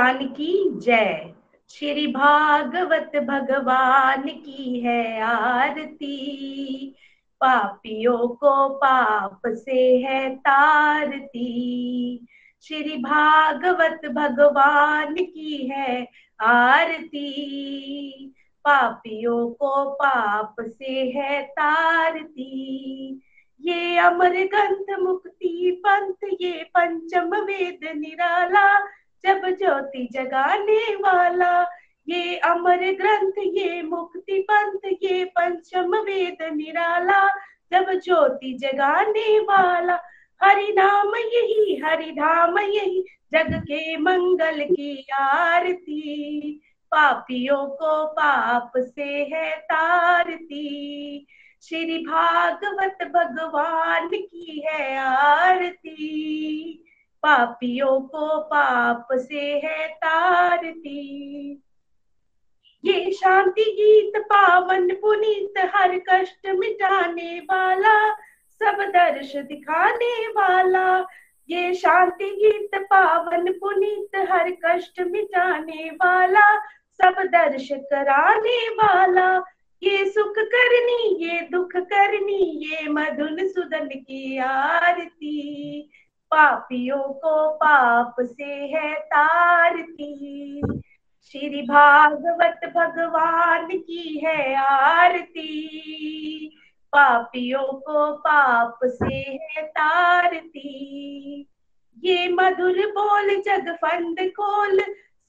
पुराण की जय। श्री भागवत भगवान की है आरती। पापियों को पाप से है तारती। श्री भागवत भगवान की है आरती। पापियों को पाप से है तारती। ये अमर ग्रंथ मुक्ति पंथ, ये पंचम वेद निराला। जब ज्योति जगाने वाला, ये अमर ग्रंथ, ये मुक्ति पंथ, ये पंचम वेद निराला। जब ज्योति जगाने वाला, हरि नाम यही, हरि धाम यही, जग के मंगल की आरती। पापियों को पाप से है तारती। श्री भागवत भगवान की है आरती। पापियों को पाप से है तारती। ये शांति गीत पावन पुनीत, हर कष्ट मिटाने वाला, सब दर्श दिखाने वाला। ये शांति गीत पावन पुनीत, हर कष्ट मिटाने वाला, सब दर्श कराने वाला। ये सुख करनी, ये दुख करनी, ये मधुन सुदन की आरती। पापियों को पाप से है तारती श्री भागवत भगवान की है आरती। पापियों को पाप से है तारती ये मधुर बोल जग फंद खोल,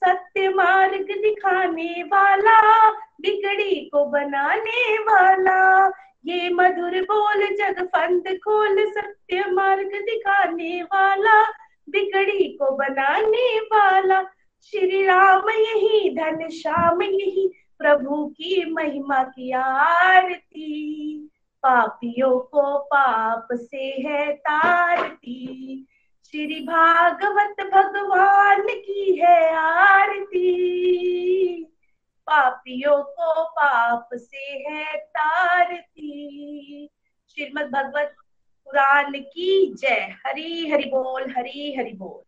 सत्य मार्ग दिखाने वाला, बिगड़ी को बनाने वाला। ये मधुर बोल जग फंद खोल सत्य मार्ग दिखाने वाला, बिगड़ी को बनाने वाला। श्री राम यही, धन श्याम यही, प्रभु की महिमा की आरती। पापियों को पाप से है तारती। श्री भागवत भगवान की है आरती। पापियों को पाप से है तारती श्रीमद भगवत पुराण की जय। हरी हरि बोल, हरी हरि बोल।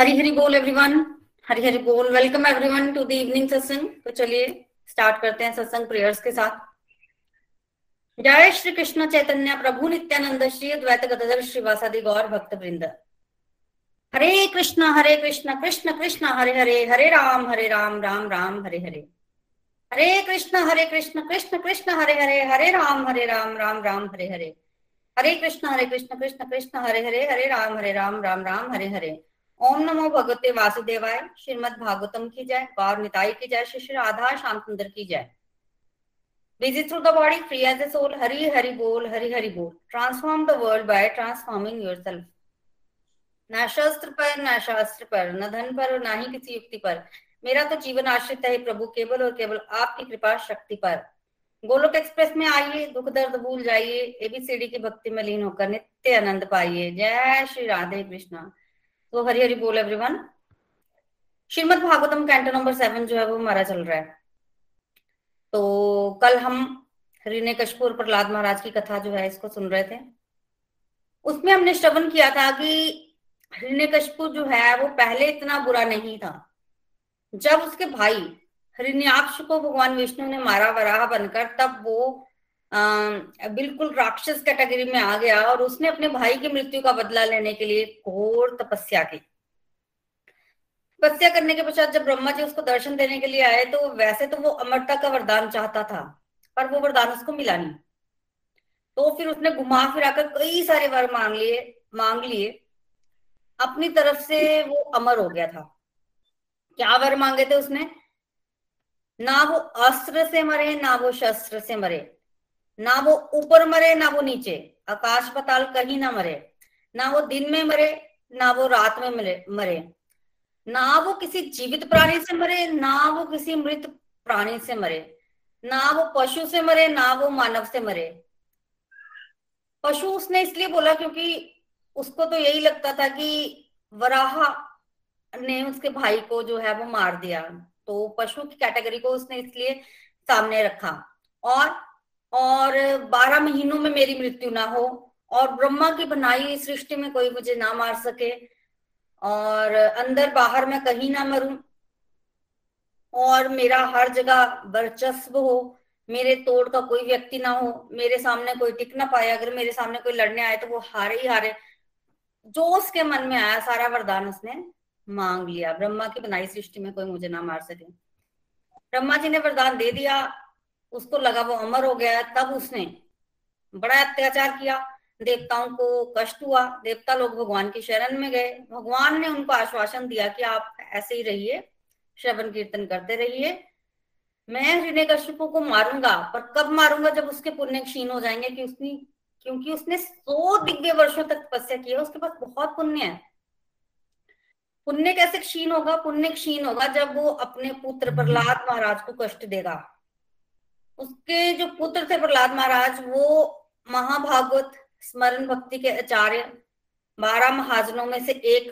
हरी हरि बोल एवरीवन हरी हरि बोल। Welcome everyone to the evening satsang तो चलिए स्टार्ट करते हैं सत्संग प्रेयर्स के साथ। जय श्री कृष्ण चैतन्य, प्रभु नित्यानंद, श्री अद्वैत गदर श्रीवासादि गौर भक्त वृंद हरे कृष्ण हरे कृष्ण कृष्ण कृष्ण, हरे हरे हरे राम हरे राम राम राम, हरे हरे। हरे कृष्ण हरे कृष्ण कृष्ण कृष्ण, हरे हरे हरे राम हरे राम राम राम, हरे हरे। हरे कृष्ण हरे कृष्ण कृष्ण कृष्ण, हरे हरे हरे राम हरे राम राम राम, हरे हरे। ओम नमो भगवते वासुदेवाय। श्रीमद भागवतम की जय। गौर निताई की जय। श्री राधा श्याम सुंदर की जय। Busy through the body, free as a soul Hari बोल bol हरि बोल। Transform the world by transforming yourself न शस्त्र पर, न शास्त्र पर, न धन पर, और ना ही किसी युक्ति पर। मेरा तो जीवन आश्रित है प्रभु, केवल और केवल आपकी कृपा शक्ति पर। गोलोक एक्सप्रेस में आइए, दुख दर्द भूल जाइए एबीसीडी की भक्ति में लीन होकर नित्य आनंद पाइए। जय श्री राधे कृष्ण। तो हरि हरि बोल everyone Shrimad Bhagavatam canto number seven जो है, वो हमारा चल रहा है। तो कल हम हरिने कशपुर प्रहलाद महाराज की कथा जो है, इसको सुन रहे थे। उसमें हमने श्रवण किया था कि हरिने कशपुर जो है, वो पहले इतना बुरा नहीं था। जब उसके भाई हरिण्याक्ष को भगवान विष्णु ने मारा वराह बनकर तब वो आ, बिल्कुल राक्षस कैटेगरी में आ गया और उसने अपने भाई की मृत्यु का बदला लेने के लिए घोर तपस्या की। तपस्या करने के पश्चात जब ब्रह्मा जी उसको दर्शन देने के लिए आए तो वैसे तो वो अमरता का वरदान चाहता था पर वो वरदान उसको मिला नहीं। तो फिर उसने घुमा फिराकर कई सारे वर मांग लिए मांग लिए। अपनी तरफ़ से वो अमर हो गया था। क्या वर मांगे थे उसने ना वो अस्त्र से मरे ना वो शस्त्र से मरे ना वो ऊपर मरे ना वो नीचे आकाश पताल कहीं ना मरे ना वो दिन में मरे ना वो रात में मरे मरे ना वो किसी जीवित प्राणी से मरे ना वो किसी मृत प्राणी से मरे ना वो पशु से मरे ना वो मानव से मरे पशु उसने इसलिए बोला क्योंकि उसको तो यही लगता था कि वराह ने उसके भाई को जो है वो मार दिया। तो पशु की कैटेगरी को उसने इसलिए सामने रखा। और और बारह महीनों में मेरी मृत्यु ना हो और ब्रह्मा की बनाई सृष्टि में कोई मुझे ना मार सके और अंदर बाहर मैं कहीं ना मरूं और मेरा हर जगह वर्चस्व हो, मेरे तोड़ का कोई व्यक्ति ना हो, मेरे सामने कोई टिक ना पाए, अगर मेरे सामने कोई लड़ने आए तो वो हारे ही हारे। जो उसके मन में आया सारा वरदान उसने। मांग लिया। ब्रह्मा की बनाई सृष्टि में कोई मुझे ना मार सके। ब्रह्मा जी ने वरदान दे दिया। उसको लगा वो अमर हो गया तब उसने बड़ा अत्याचार किया। देवताओं को कष्ट हुआ। देवता लोग भगवान की शरण में गए। भगवान ने उनको आश्वासन दिया कि आप ऐसे ही रहिए। श्रवण कीर्तन करते रहिए। मैं हृदय कश्यपों को मारूँगा, पर कब मारूँगा जब उसके पुण्य क्षीण हो जाएँगे? कि उसने, क्योंकि उसने सौ दिव्य वर्षों तक तपस्या की है। उसके पास बहुत पुण्य है। पुण्य कैसे क्षीण होगा? पुण्य क्षीण होगा जब वो अपने पुत्र प्रहलाद महाराज को कष्ट देगा। उसके जो पुत्र थे प्रहलाद महाराज, वो महाभागवत स्मरण भक्ति के आचार्य, बारह महाजनों में से एक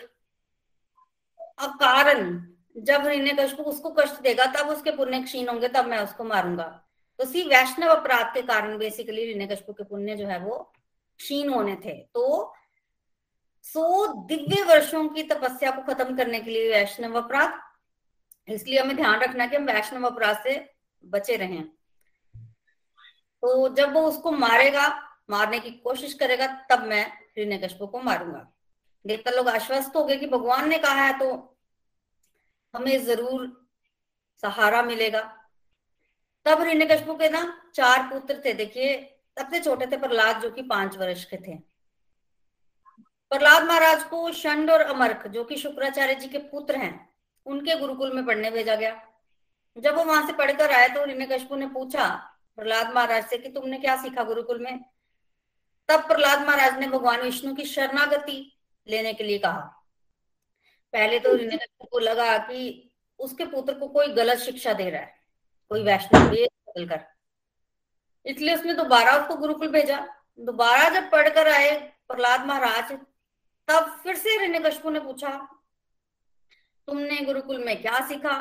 अकारण जब हिरण्य कश्यप उसको कष्ट देगा, तब उसके पुण्य क्षीण होंगे, तब मैं उसको मारूँगा। तो सी वैष्णव अपराध के कारण बेसिकली हिरण्य कश्यप के पुण्य जो है वो क्षीण होने थे। तो सो दिव्य वर्षों की तपस्या को खत्म करने के लिए वैष्णव अपराध। इसलिए हमें ध्यान रखना कि हम वैष्णव अपराध से बचे रहें तो जब वो उसको मारेगा, मारने की कोशिश करेगा, तब मैं हिरण्य कश्यप को मारूँगा। देवता लोग आश्वस्त हो गए कि भगवान ने कहा है तो हमें ज़रूर सहारा मिलेगा। तब हिरण्यकश्यप के ना चार पुत्र थे। देखिए सबसे छोटे थे प्रहलाद जो कि पाँच वर्ष के थे। प्रहलाद महाराज को शंड और अमरख जो कि शुक्राचार्य जी के पुत्र हैं, उनके गुरुकुल में पढ़ने भेजा गया। जब वो वहाँ से पढ़कर आए तो हिरण्यकश्यप ने पूछा, प्रहलाद महाराज से कि तुमने क्या सीखा गुरुकुल में? तब प्रहलाद महाराज ने भगवान विष्णु की शरणागति लेने के लिए कहा। पहले तो को लगा कि उसके पुत्र को कोई गलत शिक्षा दे रहा है, कोई वैष्णव बदल कर। इसलिए उसने दोबारा उसको गुरुकुल भेजा। दोबारा जब पढ़कर आए, प्रहलाद महाराज तब फिर से हिरण्यकश्यपु ने पूछा, तुमने गुरुकुल में क्या सीखा?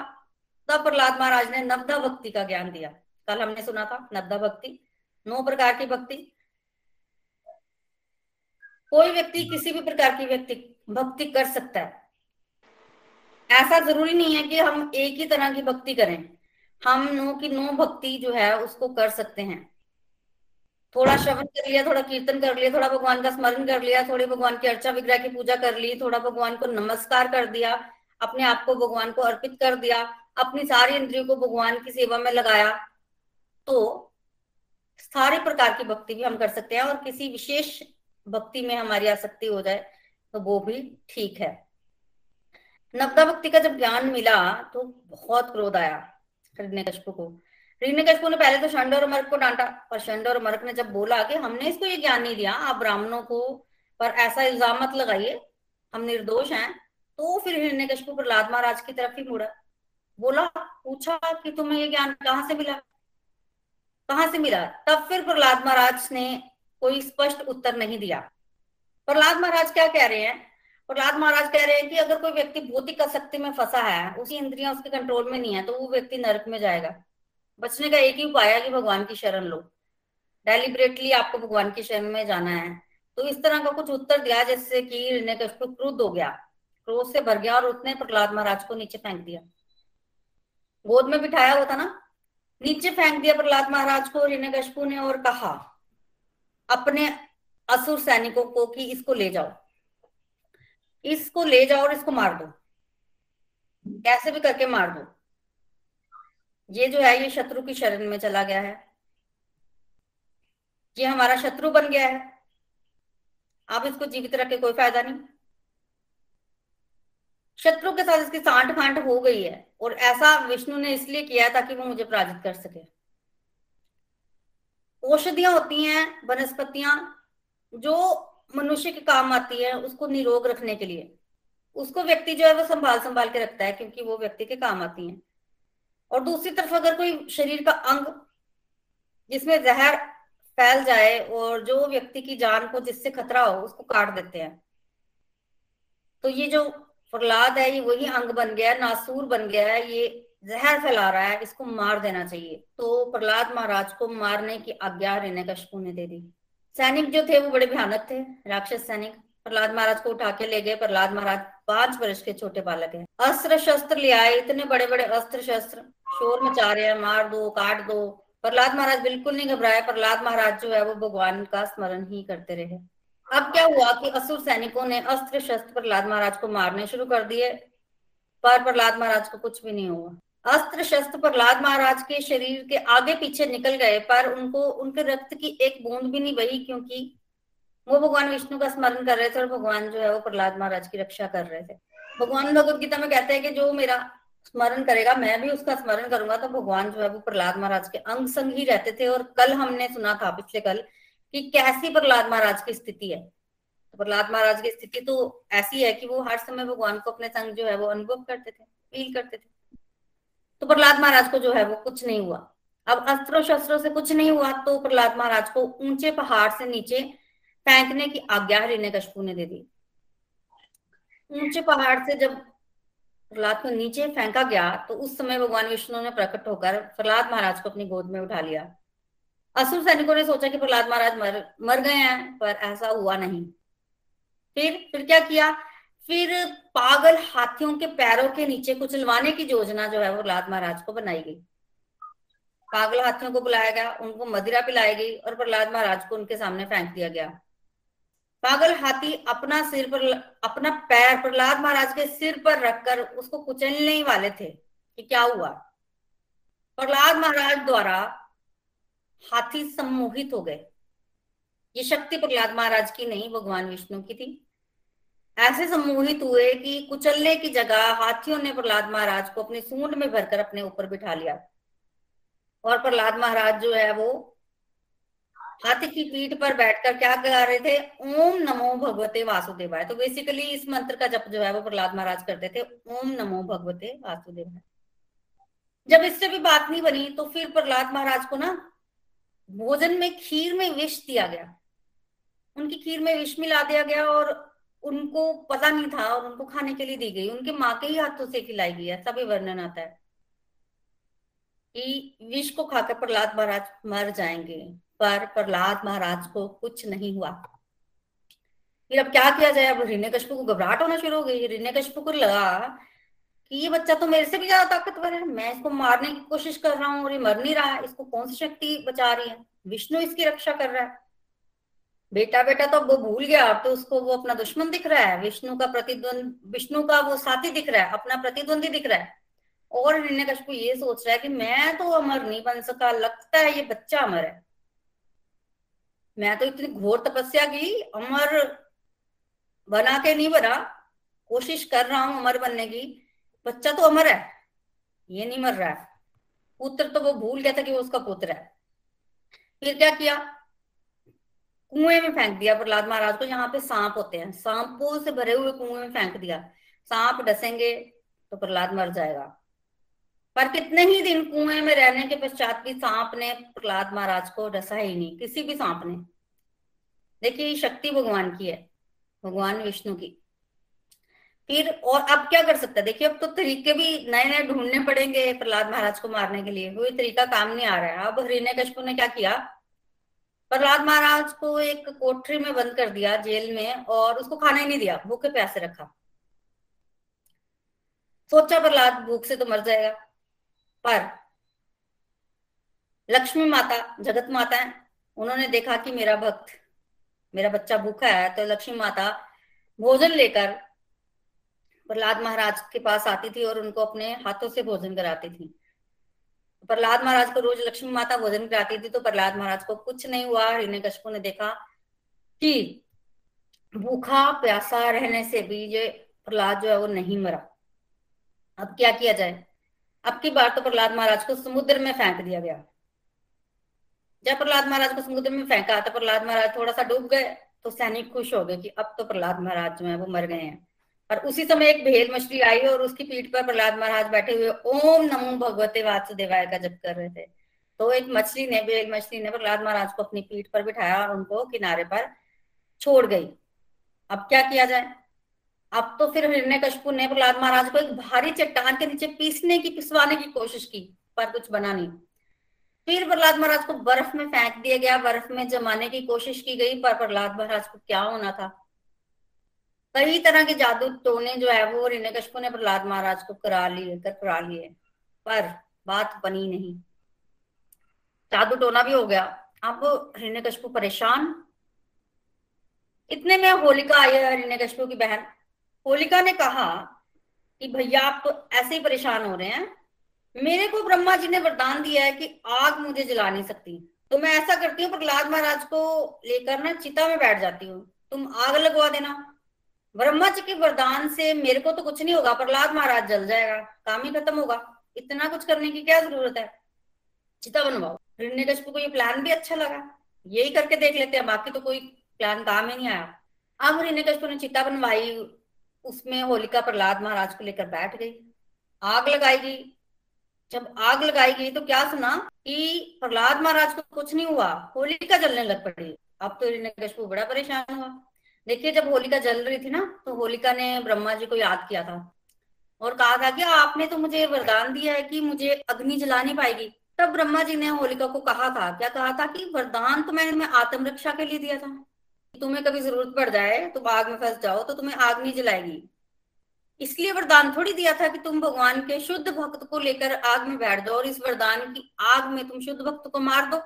तब प्रहलाद महाराज ने नवदा भक्ति का ज्ञान दिया। कल हमने सुना था नवदा भक्ति, नौ प्रकार की भक्ति। कोई व्यक्ति किसी भी प्रकार की व्यक्ति, भक्ति कर सकता है। ऐसा ज़रूरी नहीं है कि हम एक ही तरह की भक्ति करें। हम नो की नो भक्ति जो है, उसको कर सकते हैं। थोड़ा श्रवण कर लिया, थोड़ा कीर्तन कर लिया, थोड़ा भगवान का स्मरण कर लिया, थोड़ी भगवान की अर्चा विग्रह की पूजा कर ली, थोड़ा भगवान को नमस्कार कर दिया, अपने आप को भगवान को अर्पित कर दिया, अपनी सारी इंद्रियों को भगवान की सेवा में लगाया तो सारे प्रकार की भक्ति भी हम कर सकते हैं और किसी विशेष भक्ति में हमारी आसक्ति हो जाए तो वो भी ठीक है। नवदा भक्ति का जब ज्ञान मिला तो बहुत क्रोध आया हिरण्यकश्यप को। हिरण्यकश्यप ने पहले तो शंड और मर्क को डांटा। पर शंड और मर्क ने जब बोला कि हमने इसको ये ज्ञान नहीं दिया, आप ब्राह्मणों को पर ऐसा इल्ज़ाम मत लगाइए, हम निर्दोष हैं तो फिर हिरण्यकश्यप प्रहलाद महाराज की तरफ़ ही मुड़ा। बोला, पूछा कि तुम्हें ये ज्ञान कहाँ से मिला? कहाँ से मिला? तब फिर प्रहलाद महाराज ने कोई स्पष्ट उत्तर नहीं दिया। प्रहलाद महाराज क्या कह रहे हैं? प्रहलाद महाराज कह रहे हैं कि अगर कोई व्यक्ति भौतिक आसक्ति में फंसा है, उसकी इंद्रियाँ उसके कंट्रोल में नहीं है तो वो व्यक्ति नरक में जाएगा। बचने का एक ही उपाय है कि भगवान की शरण लो। डेलिबरेटली आपको भगवान की शरण में जाना है। तो इस तरह का कुछ उत्तर दिया, जिससे कि हिरण्यकश्यप क्रुद्ध हो गया। क्रोध से भर गया और उसने प्रहलाद महाराज को नीचे फेंक दिया। गोद में बिठाया हुआ था ना? नीचे फेंक दिया प्रहलाद महाराज को हिरण्यकश्यप ने और कहा, अपने असुर सैनिकों को कि इसको ले जाओ। इसको ले जाओ और इसको मार दो। कैसे भी करके मार दो। ये जो है, ये शत्रु की शरण में चला गया है। ये हमारा शत्रु बन गया है। आप इसको जीवित रख के कोई फ़ायदा नहीं। शत्रु के साथ इसकी सांठ फांट हो गई है और ऐसा विष्णु ने इसलिए किया है ताकि वो मुझे पराजित कर सके। औषधियाँ होती हैं, वनस्पतियाँ, जो मनुष्य के काम आती है, उसको निरोग रखने के लिए। उसको व्यक्ति जो है, वो संभाल संभाल के रखता है, क्योंकि वो व्यक्ति के काम आती हैं। और दूसरी तरफ़ अगर कोई शरीर का अंग जिसमें जहर फैल जाए और जो व्यक्ति की जान को जिससे खतरा हो उसको काट देते हैं तो ये जो प्रहलाद है, ये वही अंग बन गया है नासूर बन गया है, ये जहर फैला रहा है, इसको मार देना चाहिए। तो प्रहलाद महाराज को मारने की आज्ञा रहने हिरण्यकशिपु ने दे दी। सैनिक जो थे, वो बड़े भयानक थे, राक्षस सैनिक। प्रहलाद महाराज को उठा के ले गए। प्रहलाद महाराज पाँच वर्ष के छोटे बालक हैं। अस्त्र शस्त्र ले आए, इतने बड़े बड़े अस्त्र शस्त्र। शोर मचा रहे हैं, मार दो, काट दो। प्रहलाद महाराज बिल्कुल नहीं घबराए। प्रहलाद महाराज जो है वो भगवान का स्मरण ही करते रहे। अब क्या हुआ कि असुर सैनिकों ने अस्त्र शस्त्र प्रहलाद महाराज को मारने शुरू कर दिए, पर प्रहलाद महाराज को कुछ भी नहीं हुआ। अस्त्र शस्त्र प्रहलाद महाराज के शरीर के आगे पीछे निकल गए, पर उनको, उनके रक्त की एक बूंद भी नहीं बही, क्योंकि वो भगवान विष्णु का स्मरण कर रहे थे और भगवान जो है वो प्रहलाद महाराज की रक्षा कर रहे थे। भगवान भगवत गीता में कहते हैं कि जो मेरा स्मरण करेगा, मैं भी उसका स्मरण करूँगा तो भगवान जो है वो प्रहलाद महाराज के अंग संग ही रहते थे और कल हमने सुना था पिछले कल कि कैसी प्रहलाद महाराज की स्थिति है। तो प्रहलाद महाराज की स्थिति तो ऐसी है कि वो हर समय भगवान को अपने संग जो है वो अनुभव करते थे फील करते थे। तो प्रहलाद महाराज को जो है वो कुछ नहीं हुआ। अब अस्त्रों शस्त्रों से कुछ नहीं हुआ तो प्रहलाद महाराज को ऊँचे पहाड़ से नीचे फेंकने की आज्ञा हिरण्यकशिपु ने दे दी। ऊँचे पहाड़ से जब प्रहलाद को नीचे फेंका गया तो उस समय भगवान विष्णु ने प्रकट होकर प्रहलाद महाराज को अपनी गोद में उठा लिया। असुर सैनिकों ने सोचा कि प्रहलाद महाराज मर मर गए हैं, पर ऐसा हुआ नहीं। फिर फिर क्या किया? फिर पागल हाथियों के पैरों के नीचे कुचलवाने की योजना जो है वो प्रहलाद महाराज को बनाई गई। पागल हाथियों को बुलाया गया, उनको मदिरा पिलाई गई और प्रहलाद महाराज को उनके सामने फेंक दिया गया। पागल हाथी अपना सिर पर, अपना पैर प्रहलाद महाराज के सिर पर रखकर उसको कुचलने ही वाले थे कि क्या हुआ? प्रहलाद महाराज द्वारा हाथी सम्मोहित हो गए। ये शक्ति प्रहलाद महाराज की नहीं, भगवान विष्णु की थी। ऐसे सम्मोहित हुए कि कुचलने की जगह हाथियों ने प्रहलाद महाराज को अपनी सूंड में भरकर अपने ऊपर बिठा लिया। और प्रहलाद महाराज जो है वो हाथी की पीठ पर बैठकर क्या गा रहे थे? ओम नमो भगवते वासुदेवाय। तो बेसिकली इस मंत्र का जप जो है वो प्रहलाद महाराज करते थे, ओम नमो भगवते वासुदेवाय। जब इससे भी बात नहीं बनी तो फिर प्रहलाद महाराज को ना भोजन में खीर में विष दिया गया। उनकी खीर में विष मिला दिया गया और उनको पता नहीं था और उनको खाने के लिए दी गई। उनके माँ के ही हाथों से खिलाई गई है, सभी वर्णन आता है कि विष को खाकर प्रहलाद महाराज मर जाएँगे। पर प्रहलाद महाराज को कुछ नहीं हुआ। फिर अब क्या किया जाए? अब हिरण्यकशिपु को घबराहट होना शुरू हो गई। हिरण्यकशिपु को लगा कि ये बच्चा तो मेरे से भी ज़्यादा ताकतवर है। मैं इसको मारने की कोशिश कर रहा हूँ और ये मर नहीं रहा है। इसको कौन सी शक्ति बचा रही है? विष्णु इसकी रक्षा कर रहा है। बेटा बेटा तो अब वो भूल गया अब तो उसको वो अपना दुश्मन दिख रहा है। विष्णु का प्रतिद्वंद, विष्णु का वो साथी दिख रहा है। अपना प्रतिद्वंदी दिख रहा है। और हिरण्यकशिपु ये सोच रहा है कि मैं तो अमर नहीं बन सका। लगता है ये बच्चा अमर है। मैं तो इतनी घोर तपस्या की, अमर बना के नहीं बना, कोशिश कर रहा हूँ अमर बनने की। बच्चा तो अमर है, ये नहीं मर रहा है। पुत्र तो वो भूल गया था कि वो उसका पुत्र है। फिर क्या किया? कुएँ में फेंक दिया प्रहलाद महाराज को, यहाँ पे सांप होते हैं। सांपों से भरे हुए कुएँ में फेंक दिया। सांप डसेंगे तो प्रहलाद मर जाएगा। पर कितने ही दिन कुएँ में रहने के पश्चात भी सांप ने प्रहलाद महाराज को डसा ही नहीं, किसी भी सांप ने। देखिए शक्ति भगवान की है, भगवान विष्णु की। फिर और अब क्या कर सकता है? देखिए, अब तो तरीके भी नए नए ढूँढने पड़ेंगे प्रहलाद महाराज को मारने के लिए। कोई तरीका काम नहीं आ रहा है। अब हरिण्य कशपू ने क्या किया? प्रहलाद महाराज को एक कोठरी में बंद कर दिया जेल में और उसको खाना ही नहीं दिया, भूखे प्यासे रखा। सोचा प्रहलाद, भूख से तो मर जाएगा। पर लक्ष्मी माता, जगत माता है। उन्होंने देखा कि मेरा भक्त, मेरा बच्चा भूखा है तो लक्ष्मी माता भोजन लेकर प्रहलाद महाराज के पास आती थी और उनको अपने हाथों से भोजन कराती थी। प्रहलाद महाराज को रोज लक्ष्मी माता भोजन कराती थी तो प्रहलाद महाराज को कुछ नहीं हुआ। हिरण्य ने देखा कि भूखा, प्यासा रहने से भी ये प्रहलाद जो है वो नहीं मरा। अब क्या किया जाए? अब की बार तो प्रहलाद महाराज को समुद्र में फेंक दिया गया। जब प्रहलाद महाराज को समुद्र में फेंका तो प्रहलाद महाराज थोड़ा सा डूब गए तो सैनिक खुश हो गए कि अब तो प्रहलाद महाराज जो है वो मर गए हैं। और उसी समय एक भेल मछली आई और उसकी पीठ पर प्रहलाद महाराज बैठे हुए ओम नमो भगवते वासुदेवाय का जप कर रहे थे। तो एक मछली ने, भेल मछली ने प्रहलाद महाराज को अपनी पीठ पर बिठाया और उनको किनारे पर छोड़ गई। अब क्या किया जाए? अब तो फिर हिरण्य कशपू ने प्रहलाद महाराज को एक भारी चट्टान के नीचे पीसने की, पिसवाने की कोशिश की, पर कुछ बना नहीं। फिर प्रहलाद महाराज को बर्फ़ में फेंक दिया गया, बर्फ़ में जमाने की कोशिश की गई, पर प्रहलाद महाराज को क्या होना था? कई तरह के जादू टोने जो है वो हिरण्य कशपू ने प्रहलाद महाराज को करा लिए, कर करा लिए, पर बात बनी नहीं। जादू टोना भी हो गया। अब हिरण्य कशपू परेशान। इतने में होलिका आई है हिरण्य कशपू की बहन। होलिका ने कहा कि भैया, आप तो ऐसे ही परेशान हो रहे हैं। मेरे को ब्रह्मा जी ने वरदान दिया है कि आग मुझे जला नहीं सकती। तो मैं ऐसा करती हूँ, प्रहलाद महाराज को लेकर ना चिता में बैठ जाती हूँ। तुम आग लगवा देना। ब्रह्मा जी के वरदान से मेरे को तो कुछ नहीं होगा। प्रहलाद महाराज जल जाएगा। काम ही खत्म होगा। इतना कुछ करने की क्या ज़रूरत है? चिता बनवाओ। हिरण्यकश्यप को ये प्लान भी अच्छा लगा। यही करके देख लेते हैं। बाकी तो कोई प्लान काम ही नहीं आया। अब हिरण्यकश्यप ने चिता बनवाई। उसमें होलिका प्रहलाद महाराज को लेकर बैठ गई। आग लगाई गई। जब आग लगाई गई तो क्या सुना कि प्रहलाद महाराज को कुछ नहीं हुआ, होलिका जलने लग पड़ी। अब तो हिरण्यकश्यप बड़ा परेशान हुआ। देखिए, जब होलिका जल रही थी ना तो होलिका ने ब्रह्मा जी को याद किया था और कहा था कि आपने तो मुझे वरदान दिया है कि मुझे अग्नि जला नहीं पाएगी। तब ब्रह्मा जी ने होलिका को कहा था, क्या कहा था कि वरदान तो मैंने आत्म रक्षा के लिए दिया था। तुम्हें कभी ज़रूरत पड़ जाए, तुम आग में फंस जाओ तो तुम्हें आग नहीं जलाएगी। इसलिए वरदान थोड़ी दिया था कि तुम भगवान के शुद्ध भक्त को लेकर आग में बैठ जाओ और इस वरदान की आग में तुम शुद्ध भक्त को मार दो।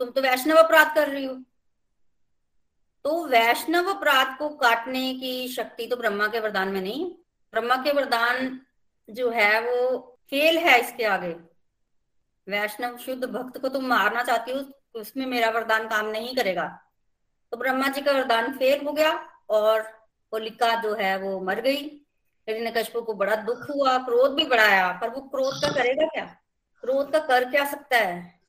तुम तो वैष्णव अपराध कर रही हो। तो वैष्णव अपराध को काटने की शक्ति तो ब्रह्मा के वरदान में नहीं, ब्रह्मा के वरदान जो है वो फेल है इसके आगे। वैष्णव शुद्ध भक्त को तुम मारना चाहती हो, उसमें मेरा वरदान काम नहीं करेगा। तो ब्रह्मा जी का वरदान फेल हो गया और होलिका जो है वो मर गई। हिरण्य कश्यप को बड़ा दुख हुआ, क्रोध भी बड़ा आया पर वो क्रोध का करेगा क्या? क्रोध का कर क्या सकता है?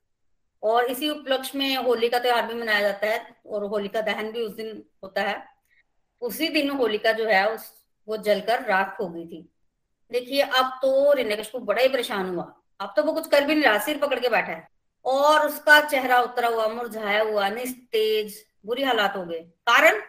और इसी उपलक्ष्य में होली का त्योहार भी मनाया जाता है और होलिका दहन भी उस दिन होता है। उसी दिन होलिका जो है उस, वो जलकर राख हो गई थी। देखिए, अब तो हिरण्यकश्यप बड़ा ही परेशान हुआ। अब तो वो कुछ कर भी नहीं रहा, सिर पकड़ के बैठा है। और उसका चेहरा उतरा हुआ, मुरझाया हुआ, निस्तेज बुरी हालात हो गए। कारण?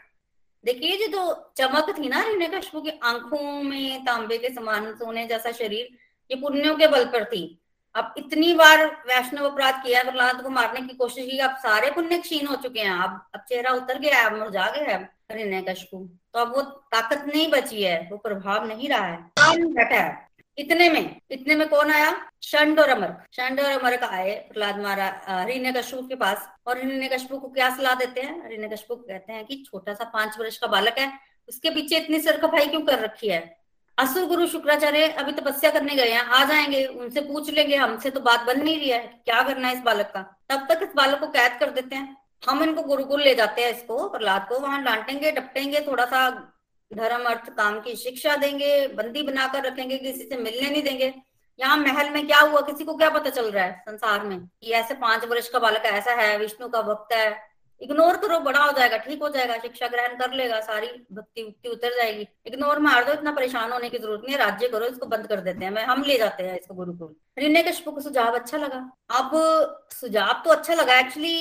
देखिए जो तो चमक थी ना हिरण्यकश्यप की, आँखों में, तांबे के समान, सोने जैसा शरीर, ये पुण्यों के बल पर थी। अब इतनी बार वैष्णव अपराध किया प्रहलाद को मारने की कोशिश की, अब सारे पुण्य क्षीण हो चुके हैं। अब अब चेहरा उतर गया है मुरझा गया है कशपू तो अब वो ताकत नहीं बची है, वो प्रभाव नहीं रहा है। बैठा है। इतने में इतने में कौन आया? शंड और अमर। शंड और अमर का आए प्रहलाद मारा हिरण्य कश्यप के पास। और हिरण्य कश्यप को क्या सलाह देते हैं? हिरण्य कश्यप कहते हैं कि छोटा सा पाँच वर्ष का बालक है। उसके पीछे इतनी सरखफाई क्यों कर रखी है? असुर गुरु शुक्राचार्य अभी तपस्या करने गए हैं। आ जाएँगे, उनसे पूछ लेंगे। हमसे तो बात बन नहीं रही है। क्या करना है इस बालक का? तब तक इस बालक को कैद कर देते हैं। हम इनको गुरुकुल ले जाते हैं इसको, प्रहलाद को। वहाँ डांटेंगे, डपटेंगे, थोड़ा सा धर्म, अर्थ, काम की शिक्षा देंगे, बंदी बनाकर रखेंगे, किसी से मिलने नहीं देंगे। यहाँ महल में क्या हुआ, किसी को क्या पता चल रहा है संसार में कि ऐसे पाँच वर्ष का बालक ऐसा है, विष्णु का भक्त है। इग्नोर करो बड़ा हो जाएगा, ठीक हो जाएगा, शिक्षा ग्रहण कर लेगा, सारी भक्ति उक्ति उतर जाएगी। इग्नोर मार दो, इतना परेशान होने की ज़रूरत नहीं है, राज्य करो, इसको बंद कर देते हैं। हम ले जाते हैं इसको गुरुकुल। ऋण्य कश्यप को सुझाव अच्छा लगा। अब सुझाव तो अच्छा लगा एक्चुअली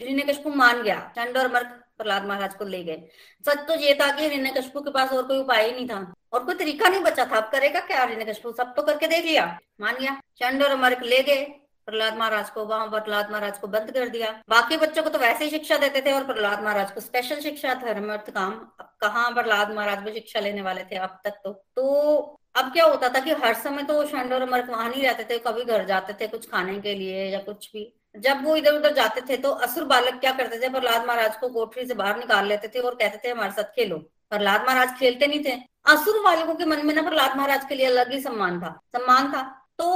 ऋण्य कश्यप मान गया, चंड और मर्क प्रहलाद महाराज को ले गए। सच तो ये था कि ऋण्य कश्यप के पास और कोई उपाय ही नहीं था और कोई तरीका नहीं बचा था। अब करेगा क्या ऋण्य कश्यप? सब तो करके देख लिया। मान लिया, चंड और मर्क ले गए। प्रहलाद महाराज को वहाँ, प्रहलाद महाराज को बंद कर दिया। बाकी बच्चों को तो वैसे ही शिक्षा देते थे और प्रहलाद महाराज को स्पेशल शिक्षा, धर्म, अर्थ, काम। अब कहाँ प्रहलाद महाराज भी शिक्षा लेने वाले थे अब तक तो। तो अब क्या होता था कि हर समय तो शंड और मर्क वहाँ नहीं रहते थे, कभी घर जाते थे कुछ खाने के लिए या कुछ भी। जब वो इधर उधर जाते थे तो असुर बालक क्या करते थे? प्रहलाद महाराज को कोठरी से बाहर निकाल लेते थे और कहते थे, हमारे साथ खेलो। प्रहलाद महाराज खेलते नहीं थे। असुर बालकों के मन में ना प्रहलाद महाराज के लिए अलग ही सम्मान था। सम्मान था। तो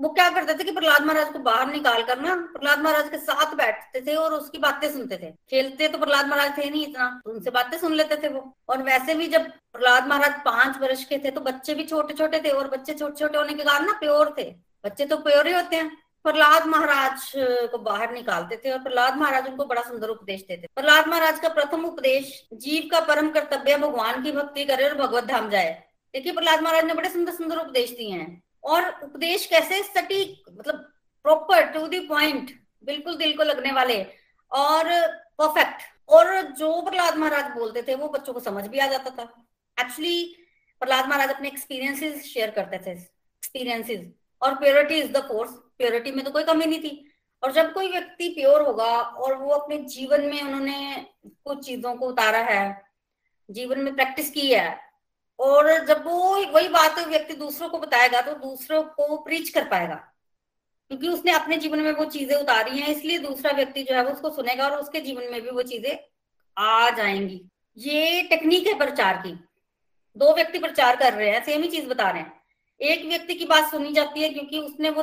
वो क्या करते थे कि प्रहलाद महाराज को बाहर निकाल कर ना प्रहलाद महाराज के साथ बैठते थे और उसकी बातें सुनते थे। खेलते तो प्रहलाद महाराज थे नहीं इतना तो उनसे बातें सुन लेते थे वो। और वैसे भी जब प्रहलाद महाराज पाँच वर्ष के थे तो बच्चे भी छोटे छोटे थे और बच्चे छोटे छोटे होने के कारण ना प्योर थे। बच्चे तो प्योर ही होते हैं। प्रहलाद महाराज को बाहर निकालते थे और प्रहलाद महाराज उनको बड़ा सुंदर उपदेश देते। प्रहलाद महाराज का प्रथम उपदेश, जीव का परम कर्तव्य भगवान की भक्ति करे और भगवत धाम जाए। देखिए, प्रहलाद महाराज ने बड़े सुंदर सुंदर उपदेश दिए हैं। और उपदेश कैसे सटीक मतलब प्रॉपर टू दी पॉइंट बिल्कुल दिल को लगने वाले और परफेक्ट और जो प्रहलाद महाराज बोलते थे, वो बच्चों को समझ भी आ जाता था। एक्चुअली प्रहलाद महाराज अपने एक्सपीरियंसेस शेयर करते थे एक्सपीरियंसेस और purity is the force purity में तो कोई कमी नहीं थी। और जब कोई व्यक्ति प्योर होगा और वो अपने जीवन में उन्होंने कुछ चीज़ों को उतारा है, जीवन में प्रैक्टिस की है, और जब वो वही बात व्यक्ति दूसरों को बताएगा तो दूसरों को प्रीच कर पाएगा। क्योंकि उसने अपने जीवन में वो चीज़ें उतारी हैं, इसलिए दूसरा व्यक्ति जो है वो उसको सुनेगा और उसके जीवन में भी वो चीज़ें आ जाएँगी। ये टेक्निक है प्रचार की। दो व्यक्ति प्रचार कर रहे हैं सेम ही चीज़ बता रहे हैं। एक व्यक्ति की बात सुनी जाती है क्योंकि उसने वो